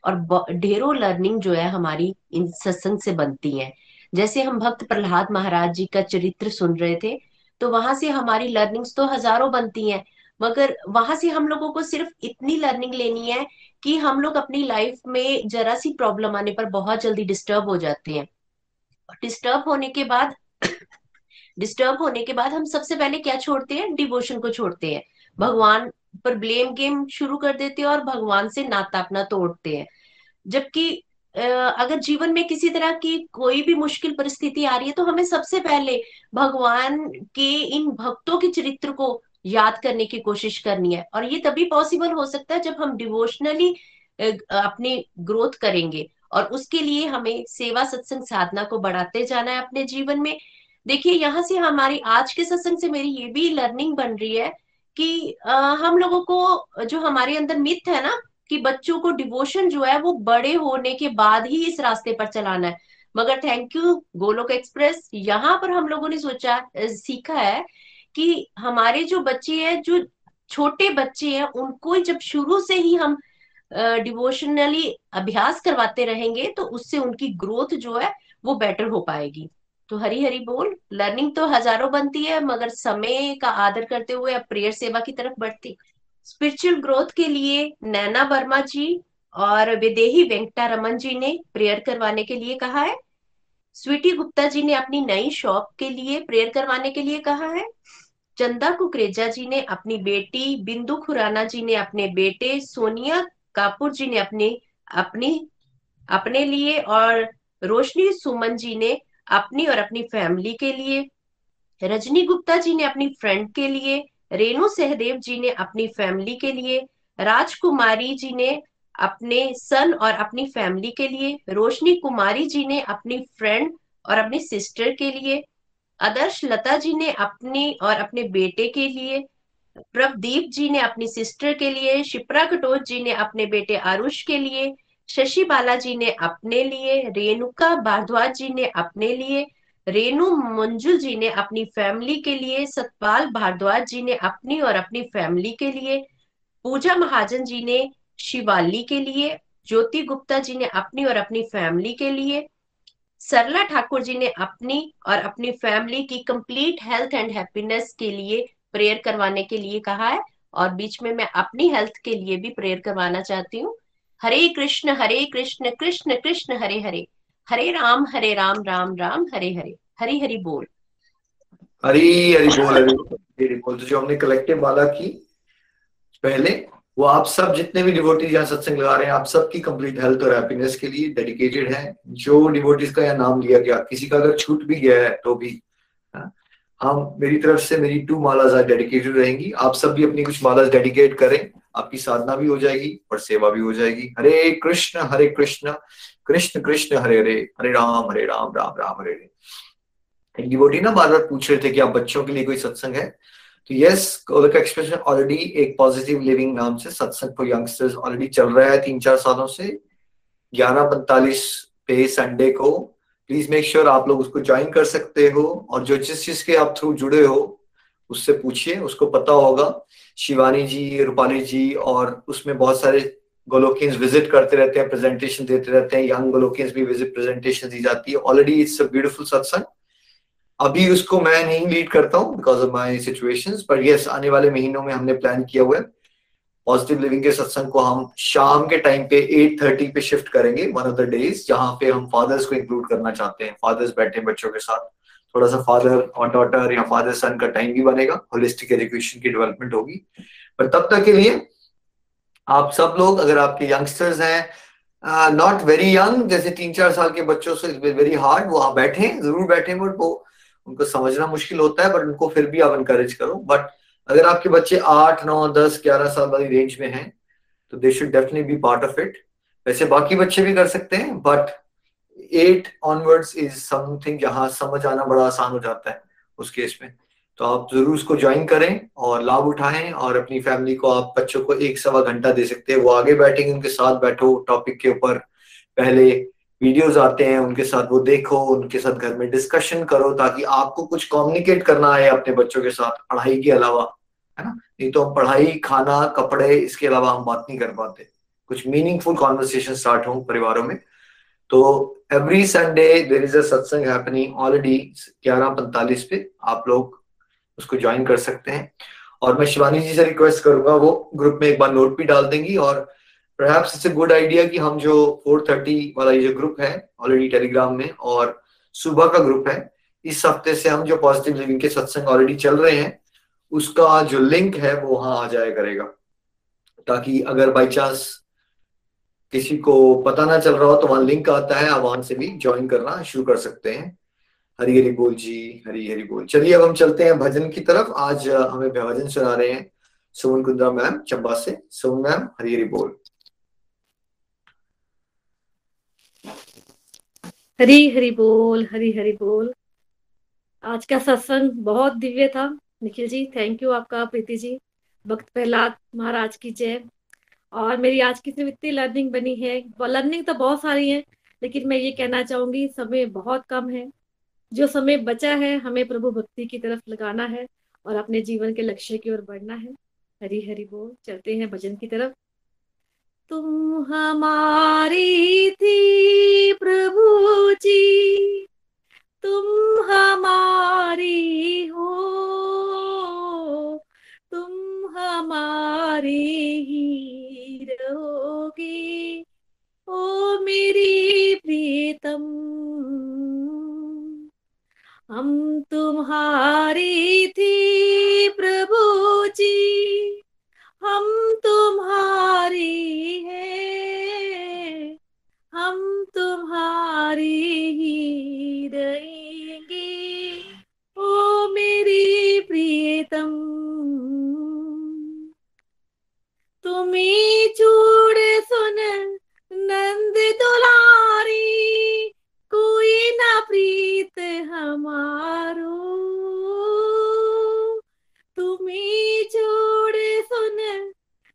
और ढेरों लर्निंग जो है हमारी इन सत्संग से बनती है। जैसे हम भक्त प्रहलाद महाराज जी का चरित्र सुन रहे थे तो वहाँ से हमारी लर्निंग्स तो हज़ारों बनती हैं, मगर वहाँ से हम लोगों को सिर्फ़ इतनी लर्निंग लेनी है कि हम लोग अपनी लाइफ में जरा सी प्रॉब्लम आने पर बहुत जल्दी डिस्टर्ब हो जाते हैं। डिस्टर्ब होने के बाद डिस्टर्ब होने के बाद हम सबसे पहले क्या छोड़ते हैं? डिवोशन को छोड़ते हैं। भगवान पर ब्लेम गेम शुरू कर देते हैं और भगवान से नाता अपना तोड़ते हैं। जबकि अगर जीवन में किसी तरह की कोई भी मुश्किल परिस्थिति आ रही है तो हमें सबसे पहले भगवान के इन भक्तों के चरित्र को याद करने की कोशिश करनी है। और ये तभी पॉसिबल हो सकता है जब हम डिवोशनली अपनी ग्रोथ करेंगे और उसके लिए हमें सेवा सत्संग साधना को बढ़ाते जाना है अपने जीवन में। देखिए यहाँ से हमारी आज के सत्संग से मेरी ये भी लर्निंग बन रही है कि आ, हम लोगों को जो हमारे अंदर मिथ है ना कि बच्चों को डिवोशन जो है वो बड़े होने के बाद ही इस रास्ते पर चलाना है। मगर थैंक यू गोलोक एक्सप्रेस यहाँ पर हम लोगों ने सोचा सीखा है कि हमारे जो बच्चे हैं, जो छोटे बच्चे हैं, उनको जब शुरू से ही हम डिवोशनली अभ्यास करवाते रहेंगे तो उससे उनकी ग्रोथ जो है वो बेटर हो पाएगी। तो हरी हरी बोल लर्निंग तो हज़ारों बनती है, मगर समय का आदर करते हुए अब प्रेयर सेवा की तरफ़ बढ़ती। स्पिरिचुअल ग्रोथ के लिए नैना वर्मा जी और विदेही वेंकटा रमन जी ने प्रेयर करवाने के लिए कहा है। स्वीटी गुप्ता जी ने अपनी नई शॉप के लिए प्रेयर करवाने के लिए कहा है। चंदा कुकरेजा जी ने अपनी बेटी, बिंदु खुराना जी ने अपने बेटे, सोनिया कापुर जी ने अपने, अपनी, अपने लिए और रोशनी सुमन जी ने अपनी और अपनी फैमिली के लिए। रजनी गुप्ता जी ने अपनी फ्रेंड के लिए रेणु सहदेव जी ने अपनी फैमिली के लिए, राजकुमारी जी ने अपने सन और अपनी फैमिली के लिए, रोशनी कुमारी जी ने अपनी फ्रेंड और अपनी सिस्टर के लिए, आदर्श लता जी ने अपनी और अपने बेटे के लिए, प्रभदीप जी ने अपनी सिस्टर के लिए, शिप्रा कटोच जी ने अपने बेटे आरुष के लिए, शशि बालाजी ने अपने लिए, रेणुका भारद्वाज जी ने अपने लिए रेणु मंजुल जी ने अपनी फैमिली के लिए, सतपाल भारद्वाज जी ने अपनी और अपनी फैमिली के लिए, पूजा महाजन जी ने शिवाली के लिए, ज्योति गुप्ता जी ने अपनी और अपनी फैमिली के लिए, सरला ठाकुर जी ने अपनी और अपनी फैमिली की कंप्लीट हेल्थ एंड हैप्पीनेस के लिए प्रेयर करवाने के लिए कहा है और बीच में मैं अपनी हेल्थ के लिए भी प्रेयर करवाना चाहती हूँ। हरे कृष्ण हरे कृष्ण कृष्ण कृष्ण, हरे हरे। हरे राम हरे राम राम राम हरे हरे। हरी हरि बोल। हरी हरि बोल हरी बोल तो जो हमने कलेक्टिव माला की पहले वो आप सब जितने भी डिवोटीज यहाँ सत्संग लगा रहे हैं आप सबकी कंप्लीट हेल्थ और हैप्पीनेस के लिए डेडिकेटेड है। जो डिवोटीज का यहाँ नाम लिया गया किसी का अगर छूट भी गया है तो भी हाँ, हम मेरी तरफ़ से मेरी टू मालाज डेडिकेटेड रहेंगी। आप सब भी अपनी कुछ मालाज डेडिकेट करें। आपकी साधना भी हो जाएगी और सेवा भी हो जाएगी। हरे कृष्ण हरे कृष्ण कृष्ण कृष्ण, हरे हरे हरे राम हरे राम राम राम, हरे हरे। डिवोटी ना बार बार पूछ रहे थे कि आप बच्चों के लिए कोई सत्संग है? तो यस का एक्सप्रेशन ऑलरेडी एक पॉजिटिव लिविंग नाम से सत्संग फॉर यंगस्टर्स ऑलरेडी चल रहा है तीन चार सालों से। ग्यारह, पैंतालीस पे संडे को। प्लीज़ मेक श्योर आप लोग उसको ज्वाइन कर सकते हो और जो जिस चीज़ के आप थ्रू जुड़े हो उससे पूछिए, उसको पता होगा। शिवानी जी रूपाली जी और उसमें बहुत सारे गोलोकियंस विज़िट करते रहते हैं प्रेजेंटेशन देते रहते हैं। यंग गोलोकियंस भी विज़िट प्रेजेंटेशन दी जाती है। ऑलरेडी इट्स अ ब्यूटीफुल सत्संग अभी उसको मैं नहीं लीड करता हूँ बिकॉज़ ऑफ़ माई सिचुएशन पर यस आने वाले महीनों में हमने प्लान किया हुआ है। पॉजिटिव लिविंग के सत्संग को हम शाम के टाइम पे 8:30 पे शिफ्ट करेंगे वन ऑफ़ द डेज़ जहाँ पे हम फादर्स को इंक्लूड करना चाहते हैं फादर्स बैठे बच्चों के साथ। थोड़ा सा फादर और डॉटर या फादर सन का टाइम भी बनेगा होलिस्टिक एजुकेशन की डेवलपमेंट होगी। पर तब तक के लिए आप सब लोग, अगर आपके यंगस्टर्स हैं नॉट वेरी यंग जैसे तीन चार साल के बच्चों से इट वेरी हार्ड वो आप बैठे, ज़रूर बैठे बट वो, उनको समझना मुश्किल होता है बट उनको फिर भी आप इनकरेज करो। बट अगर आपके बच्चे आठ, नौ, दस, ग्यारह साल वाली रेंज में हैं तो they should definitely be part of it वैसे बाकी बच्चे भी कर सकते हैं but eight onwards is something जहाँ समझ आना बड़ा आसान हो जाता है उस केस में तो आप ज़रूर उसको ज्वाइन करें और लाभ उठाएँ और अपनी फैमिली को आप बच्चों को एक सवा घंटा दे सकते हैं वो आगे बैठेंगे उनके साथ बैठो टॉपिक के ऊपर पहले वीडियोस आते हैं उनके साथ वो देखो उनके साथ घर में डिस्कशन करो ताकि आपको कुछ कम्युनिकेट करना है अपने बच्चों के साथ पढ़ाई के अलावा है ना नहीं तो हम पढ़ाई खाना कपड़े इसके अलावा हम बात नहीं कर पाते कुछ मीनिंगफुल कॉन्वर्सेशन स्टार्ट हो परिवारों में तो every Sunday there is a satsang happening already ग्यारह पैंतालीस पे। आप लोग उसको ज्वाइन कर सकते हैं। और मैं शिवानी जी से रिक्वेस्ट करूँगा, वो ग्रुप में एक बार नोट भी डाल देंगी और अ गुड आइडिया कि हम जो 430 वाला ये जो ग्रुप है ऑलरेडी टेलीग्राम में और सुबह का ग्रुप है, इस हफ़्ते से हम जो पॉजिटिव लिविंग के सत्संग ऑलरेडी चल रहे हैं, उसका जो लिंक है वो वहाँ आ जाया करेगा। ताकि अगर बाई चांस किसी को पता ना चल रहा हो तो वहाँ लिंक आता है, आप वहाँ से भी ज्वाइन करना शुरू कर सकते हैं। हरी हरी बोल जी, हरी हरी बोल। चलिए, अब हम चलते हैं भजन की तरफ़। आज हमें भजन सुना रहे हैं सुमन कुंद्रा मैम, चंबा से। सुमन मैम, हरी हरी बोल। हरी हरी बोल, हरी हरी बोल। आज का सत्संग बहुत दिव्य था। निखिल जी थैंक यू आपका, प्रीति जी। भक्त प्रहलाद महाराज की जय। और मेरी आज की सिर्फ़ इतनी लर्निंग बनी है। लर्निंग तो बहुत सारी है, लेकिन मैं ये कहना चाहूँगी, समय बहुत कम है। जो समय बचा है, हमें प्रभु भक्ति की तरफ़ लगाना है और अपने जीवन के लक्ष्य की ओर बढ़ना है। हरी हरी बोल। चलते हैं भजन की तरफ़। तुम हमारी थी प्रभु जी, तुम हमारी हो, तुम हमारी ही रहोगे? ओ मेरी प्रीतम, हम तुम्हारी थी प्रभु जी, हम तुम्हारी हैं, हम तुम्हारी ही रहेंगे। ओ मेरी प्रीतम तुम्ही चूड़ सुन, नंद दुलारी, कोई न प्रीत हमारो। तुम्ही चूड़ सुन,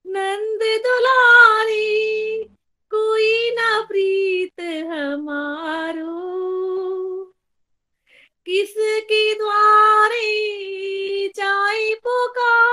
नंद दुलारी, कोई ना प्रीत हमारो। किसके द्वारे जाई पुकार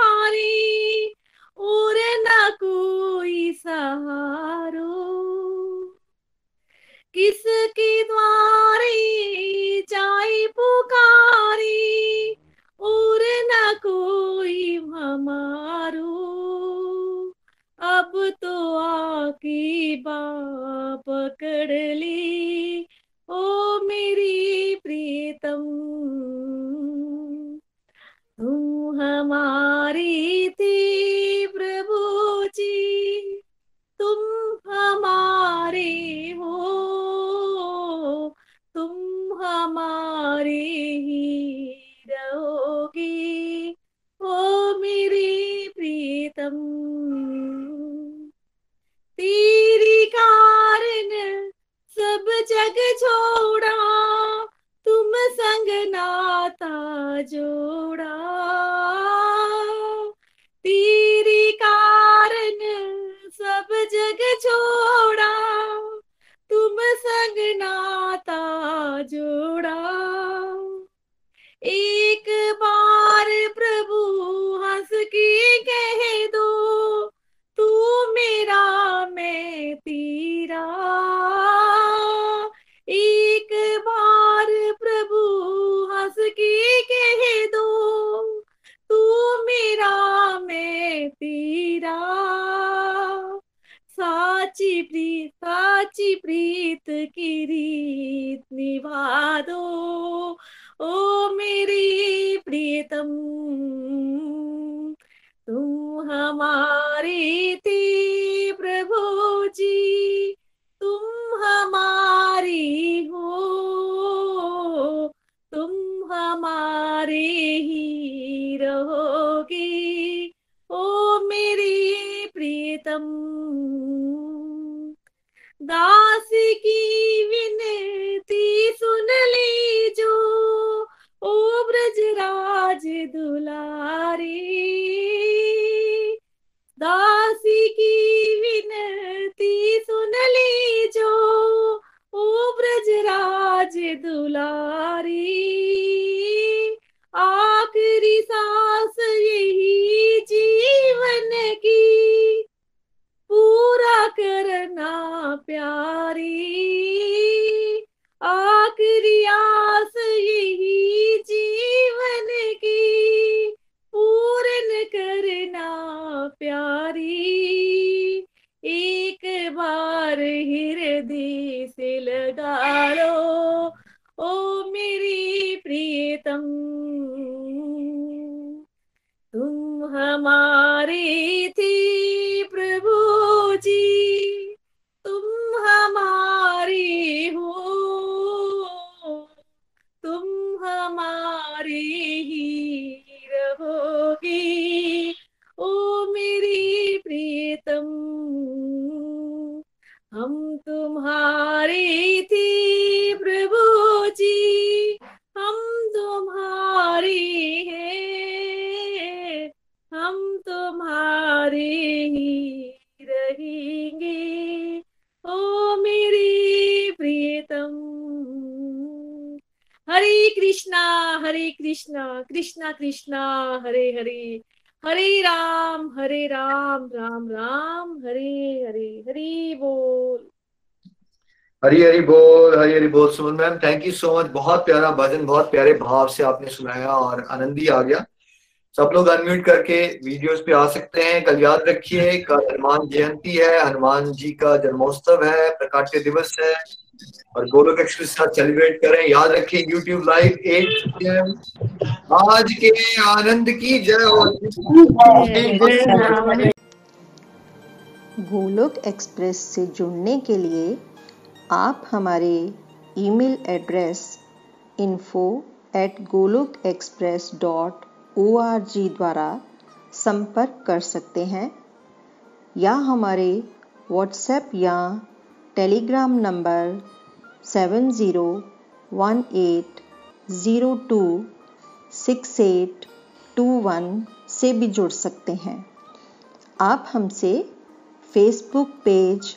हरी हरी बोल, हरी हरी बोल, Suman ma'am thank you so much बहुत प्यारा भजन, बहुत प्यारे भाव से आपने सुनाया और आनंद ही आ गया। सब लोग अनम्यूट करके वीडियोस पे आ सकते हैं। कल याद रखिए, कल हनुमान जयंती है, हनुमान जी का जन्मोत्सव है, प्रकाट्य दिवस है और गोलोक एक्सप्रेस साथ सेलिब्रेट करें। याद रखिए यूट्यूब लाइव एट आज के आनंद की जय हो। गोलोक एक्सप्रेस से जुड़ने के लिए आप हमारे email address info at Golok express dot O द्वारा संपर्क कर सकते हैं, या हमारे व्हाट्सएप या Telegram number seven zero one eight zero two six eight two one से भी जुड़ सकते हैं। आप हमसे फेसबुक पेज